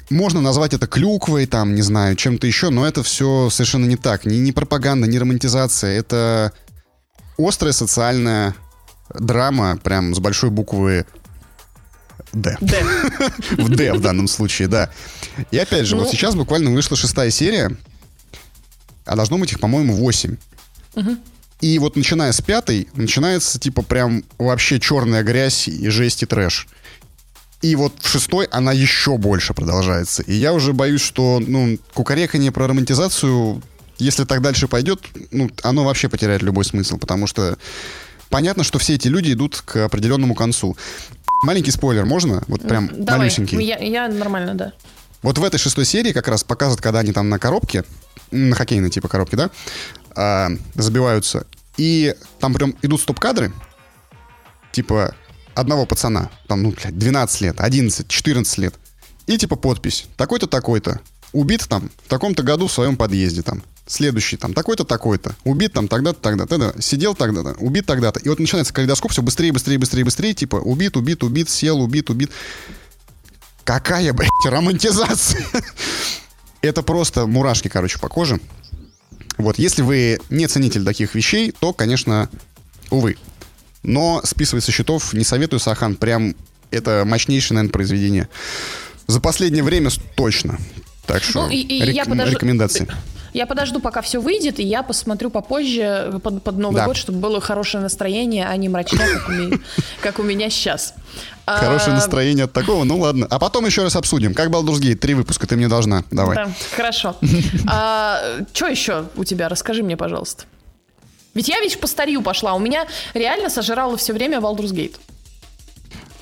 можно назвать это клюквой, там, не знаю, чем-то еще, но это все совершенно не так. Ни, ни пропаганда, ни романтизация. Это острая социальная драма, прям с большой буквы Д. Д. *laughs* В Д в данном случае, да. И опять же, вот ну. сейчас буквально вышла шестая серия, а должно быть их, по-моему, восемь. И вот начиная с пятой, начинается типа прям вообще черная грязь и жесть и трэш. И вот в шестой она еще больше продолжается. И я уже боюсь, что, ну, кукарекание про романтизацию, если так дальше пойдет, ну, оно вообще потеряет любой смысл, потому что понятно, что все эти люди идут к определенному концу. Маленький спойлер, можно? Вот прям Давай. малюсенький. Я, я нормально, да. Вот в этой шестой серии как раз показывают, когда они там на коробке, на хоккейной типа коробке, да, э, забиваются. И там прям идут стоп-кадры, типа одного пацана, там, ну, 12 лет, 11, 14 лет. И типа подпись, такой-то, такой-то, убит там в таком-то году в своем подъезде там. следующий, там, такой-то, такой-то, убит там тогда-то, тогда-то, тогда, сидел тогда-то, убит тогда-то. И вот начинается калейдоскоп, все быстрее, быстрее, быстрее, быстрее, типа, убит, убит, убит, сел, убит, убит. Какая, блядь, романтизация? *laughs* Это просто мурашки, короче, по коже. Вот, если вы не ценитель таких вещей, то, конечно, увы. Но списывать со счетов не советую, Сахан. Прям это мощнейшее, наверное, произведение. За последнее время точно. Так что Ну, и- и рек- я подожду- рекомендации. Я подожду, пока все выйдет, и я посмотрю попозже, под, под Новый Да. год, чтобы было хорошее настроение, а не мрачное, как у меня, *laughs* как у меня сейчас. Хорошее А, настроение от такого, ну ладно. А потом еще раз обсудим. Как Baldur's Gate? Три выпуска ты мне должна. Давай. Да, хорошо. *laughs* А, что еще у тебя? Расскажи мне, пожалуйста. Ведь я, видишь, по старью пошла. У меня реально сожрало все время Baldur's Gate.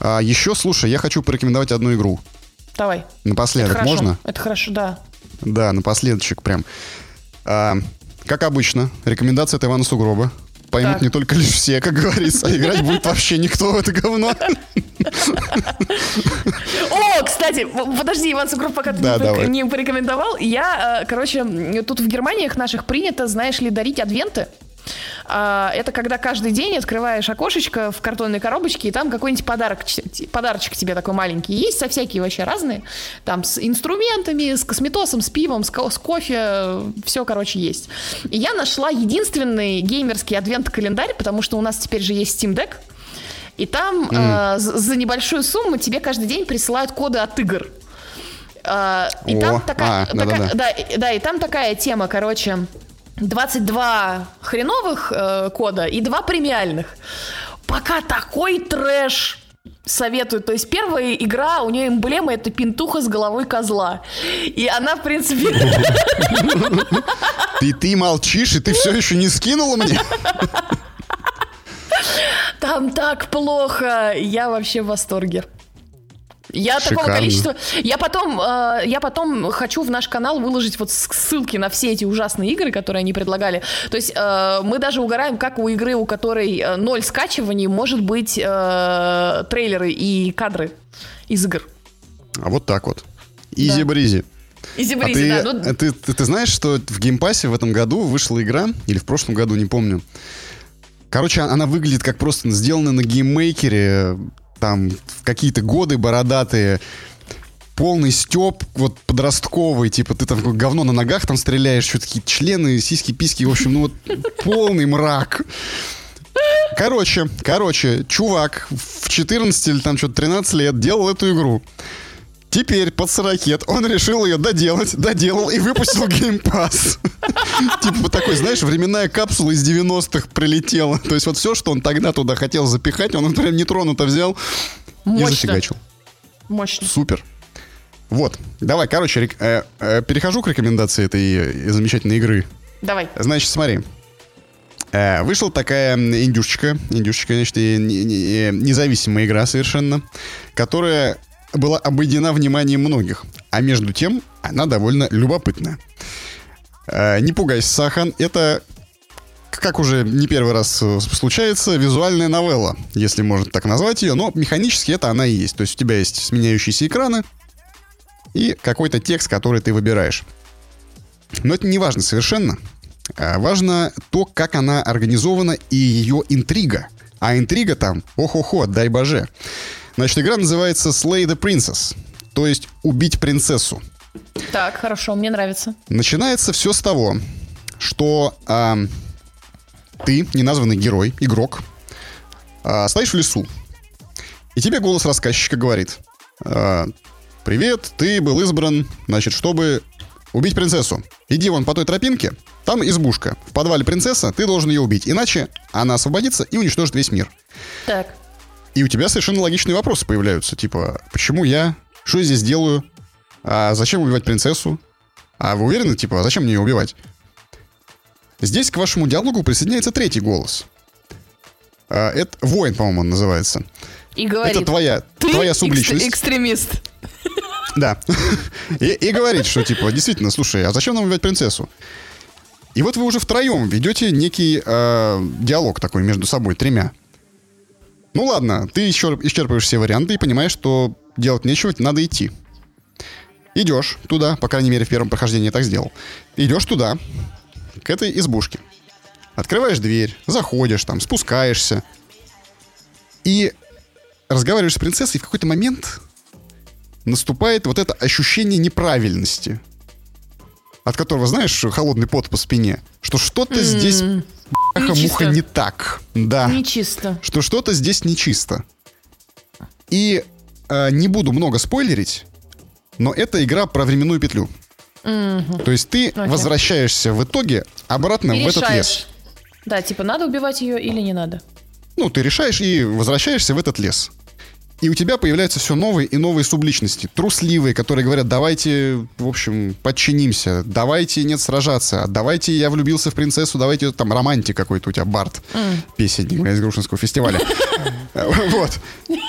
А, еще, слушай, я хочу порекомендовать одну игру. Давай. Напоследок, Это хорошо. можно? Это хорошо, да. Да, напоследочек прям. А, как обычно, рекомендация от Ивана Сугроба. Поймут Так. не только лишь все, как говорится, а играть будет вообще никто в это говно. О, кстати, подожди, Иван Сугров, пока ты Да, не, порек- давай. не порекомендовал. Я, э, короче, тут в Германиях наших принято, знаешь ли, дарить адвенты. А, Это когда каждый день открываешь окошечко в картонной коробочке, и там какой-нибудь подарок, подарочек тебе такой маленький. Есть со всякие вообще разные. Там с инструментами, с косметосом, с пивом, с, ко- с кофе. Все, короче, есть. И я нашла единственный геймерский адвент-календарь, потому что у нас теперь же есть Steam Deck. И там э, за небольшую сумму тебе каждый день присылают коды от игр. Э, и О, там такая, а, такая- да-да-да. да, и- да, и там такая тема, короче, 22 хреновых э, кода и 2 премиальных. Пока такой трэш советую. То есть первая игра, у нее эмблема это пинтуха с головой козла. И она, в принципе, Ты, ты молчишь, и ты все еще не скинула мне? Там так плохо. Я вообще в восторге. Я такого Шикарно. количества. Я потом, э, я потом хочу в наш канал выложить вот ссылки на все эти ужасные игры, которые они предлагали. То есть э, мы даже угораем, как у игры, у которой э, ноль скачиваний, может быть э, трейлеры и кадры из игр. А вот так вот. Easy-breezy. Easy А breezy, ты, да. ну, а ты, ты, ты знаешь, что в Game Pass е в этом году вышла игра, или в прошлом году, не помню. Короче, она выглядит как просто сделана на GameMaker е, там, в какие-то годы бородатые, полный стёб, вот подростковый, типа ты там говно на ногах там стреляешь, что такие члены, сиськи, письки, в общем, ну вот *laughs* полный мрак. Короче, короче, чувак в 14 или там что-то 13 лет делал эту игру. Теперь под 40 он решил ее доделать, доделал и выпустил геймпас. Типа вот такой, знаешь, временная капсула из 90-х прилетела. То есть вот все, что он тогда туда хотел запихать, он прям нетронуто взял и зафигачил. Мощно. Супер. Вот. Давай, короче, рек- э, э, перехожу к рекомендации этой э, замечательной игры. Давай. Значит, смотри. Э, вышла такая индюшечка, индюшечка, значит, и не- э, независимая игра совершенно, которая была обойдена вниманием многих. А между тем, она довольно любопытная. Э, не пугайся, Сахан, это, как уже не первый раз э, случается, визуальная новелла, если можно так назвать ее, но механически это она и есть. То есть у тебя есть сменяющиеся экраны и какой-то текст, который ты выбираешь. Но это не важно совершенно. А Важно то, как она организована и ее интрига. А интрига там, ох-охо, дай боже. Значит, игра называется Slay the Princess, то есть убить принцессу. Так, хорошо, мне нравится. Начинается все с того, что а, ты, неназванный герой, игрок, а, стоишь в лесу, и тебе голос рассказчика говорит, а, «Привет, ты был избран, значит, чтобы убить принцессу. Иди вон по той тропинке, там избушка. В подвале принцесса, ты должен ее убить, иначе она освободится и уничтожит весь мир». Так. И у тебя совершенно логичные вопросы появляются. Типа, почему я? Что я здесь делаю? А зачем убивать принцессу? А вы уверены, типа, а зачем мне ее убивать? Здесь к вашему диалогу присоединяется третий голос. А, это воин, по-моему, он называется. И говорит. это твоя, Ты твоя экстр- субличность. экстремист. *laughs* Да. *laughs* И, и говорит, что типа, действительно, слушай, а зачем нам убивать принцессу? И вот вы уже втроем ведете некий э, диалог такой между собой, тремя. Ну ладно, ты исчер- исчерпываешь все варианты и понимаешь, что делать нечего, надо идти. Идешь туда, по крайней мере, в первом прохождении я так сделал. Идешь туда, к этой избушке. Открываешь дверь, заходишь там, спускаешься. И разговариваешь с принцессой, и в какой-то момент наступает вот это ощущение неправильности. От которого, знаешь, холодный пот по спине. Что что-то М, здесь муха не так. Да. Нечисто. Что что-то здесь нечисто. И э, не буду много спойлерить, но это игра про временную петлю. Мгм. То есть ты Окей. возвращаешься в итоге обратно И в этот лес. решаешь. Да, типа, надо убивать ее или не надо. Ну, ты решаешь и возвращаешься в этот лес. И у тебя появляются все новые и новые субличности. Трусливые, которые говорят, давайте, в общем, подчинимся, давайте нет сражаться, давайте я влюбился в принцессу, давайте там романтик какой-то у тебя, Барт, песенник бля, из Грушинского фестиваля. *laughs* Вот.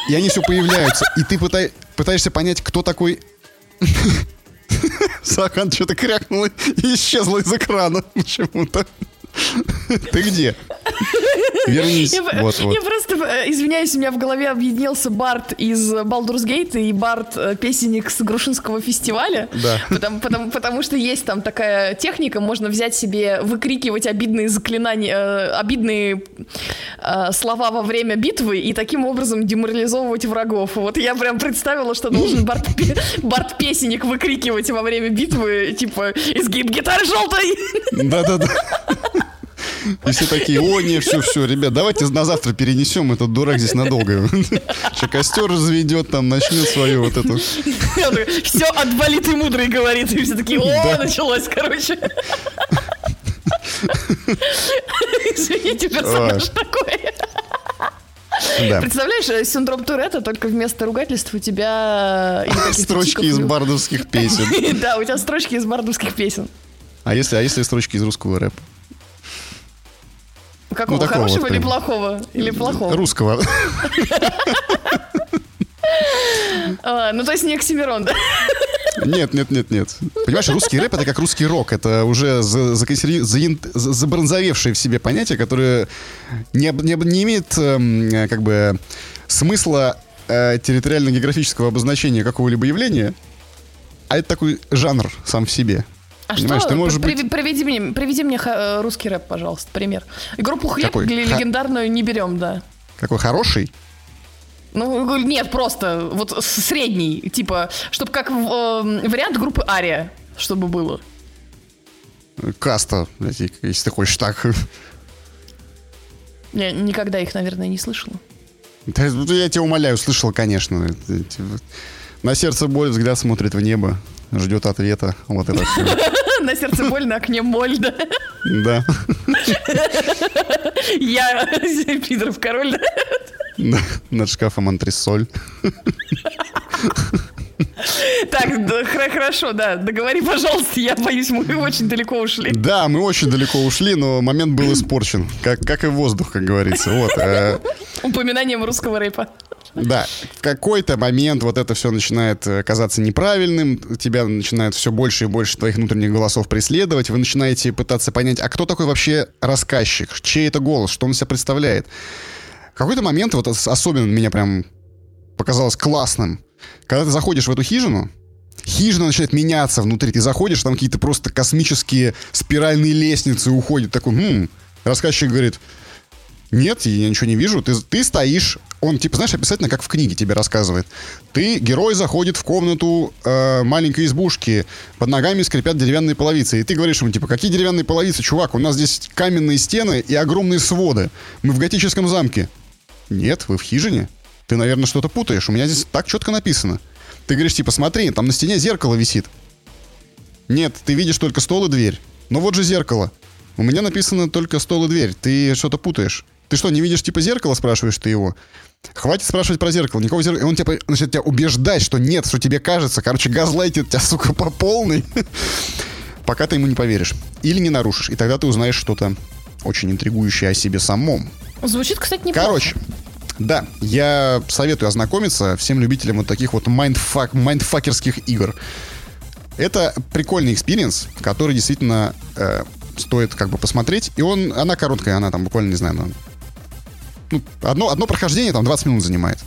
И они все появляются. И ты пытаешься понять, кто такой... *laughs* Сахан что-то крякнула и исчезла из экрана *laughs* почему-то. Ты где? Вернись. Я, Вот, вот. я просто, э, извиняюсь, у меня в голове объединился Барт из Baldur's Gate и Барт э, песенник с Грушинского фестиваля. Да. Потому, потому, потому что есть там такая техника, можно взять себе, выкрикивать обидные заклинания, э, обидные э, слова во время битвы и таким образом деморализовывать врагов. Вот я прям представила, что должен Барт, Барт песенник выкрикивать во время битвы, типа, изгиб гитары желтой! Да-да-да. И все такие, о, не, все, все, ребят, давайте на завтра перенесем этот дурак здесь надолго. *laughs* Че, костер разведет, там, начнет свою вот эту... Все отболит и мудрый говорит, и все такие, о, началось, короче. *laughs* Извините, персонаж Ой. такой. Да. Представляешь, э, синдром Туретта, только вместо ругательств у тебя... каких-то Строчки из бардовских песен. *laughs* Да, у тебя строчки из бардовских песен. А если, а если строчки из русского рэпа? Какого, Ну, такого хорошего вот или плохого? Или плохого? Русского. А, ну, то есть не Оксимирон, да? Нет, нет, нет, нет. Понимаешь, русский рэп это как русский рок. Это уже забронзовевшее в себе понятие, которое не, имеет эм, э, как бы смысла э, территориально-географического обозначения какого-либо явления, а это такой жанр сам в себе. А Понимаешь, что? ты можешь Приве- быть- Приведи мне, приведи мне э, русский рэп, пожалуйста, пример. И группу «Хлеб» Какой? легендарную не берем, да. Какой хороший. Ну, нет, просто вот средний, типа, чтобы как э, вариант группы Ария, чтобы было. Каста, если ты хочешь так. Я никогда их, наверное, не слышала. Да, ну, Я тебя умоляю, слышал, конечно. На сердце боль, взгляд смотрит в небо, ждет ответа. Вот это все. На сердце больно, а к ним моль, да. Я Пидоров король, да. Да, Над шкафом антресоль. Так, да, хорошо, да, договори, пожалуйста, я боюсь, мы очень далеко ушли. Да, мы очень далеко ушли, но момент был испорчен. Как, как и воздух, как говорится. Вот. э, Упоминанием русского рэпа. Да, в какой-то момент вот это все начинает э, казаться неправильным, тебя начинает все больше и больше твоих внутренних голосов преследовать, вы начинаете пытаться понять, а кто такой вообще рассказчик, чей это голос, что он себя представляет. В какой-то момент, вот ос- особенно меня прям показалось классным, когда ты заходишь в эту хижину, хижина начинает меняться внутри, ты заходишь, там какие-то просто космические спиральные лестницы уходят, такой, «М». рассказчик говорит, нет, я ничего не вижу. Ты, ты стоишь, он, типа, знаешь, описательно, как в книге тебе рассказывает. Ты, герой, заходит в комнату э, маленькой избушки, под ногами скрипят деревянные половицы. И ты говоришь ему, типа, какие деревянные половицы, чувак? У нас здесь каменные стены и огромные своды. Мы в готическом замке. Нет, вы в хижине. Ты, наверное, что-то путаешь. У меня здесь так четко написано. Ты говоришь, типа, смотри, там на стене зеркало висит. Нет, ты видишь только стол и дверь. Но вот же зеркало. У меня написано только стол и дверь. Ты что-то путаешь. Ты что, не видишь типа зеркало, спрашиваешь ты его? Хватит спрашивать про зеркало. Никакого зеркала. И он тебя, начинает тебя убеждать, что нет, что тебе кажется. Короче, газлайтит тебя, *laughs* сука, по полной. *laughs* Пока ты ему не поверишь. Или не нарушишь. И тогда ты узнаешь что-то очень интригующее о себе самом. Звучит, кстати, неплохо. Короче, да, я советую ознакомиться всем любителям вот таких вот mindfuck, mindfucker ских игр. Это прикольный experience, который действительно э, стоит как бы посмотреть. И он, она короткая, она там буквально, не знаю, ну, ну, одно, одно прохождение там 20 минут занимает.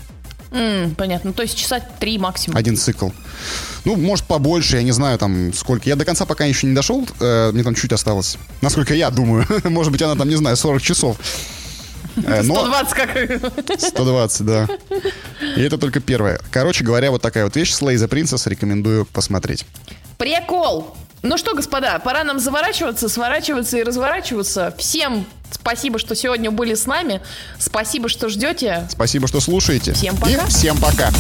М, понятно. То есть часа три максимум. Один цикл. Ну, может, побольше, я не знаю, там, сколько. Я до конца пока еще не дошел, э, мне там чуть осталось. Насколько я думаю. *laughs* может быть, она там, не знаю, 40 часов. *laughs* Э, но- 120 как... 120, да. И это только первое. Короче говоря, вот такая вот вещь. The Princess рекомендую посмотреть. Прикол! Ну что, господа, пора нам заворачиваться, сворачиваться и разворачиваться. Всем спасибо, что сегодня были с нами. Спасибо, что ждете. Спасибо, что слушаете. Всем пока. И всем пока.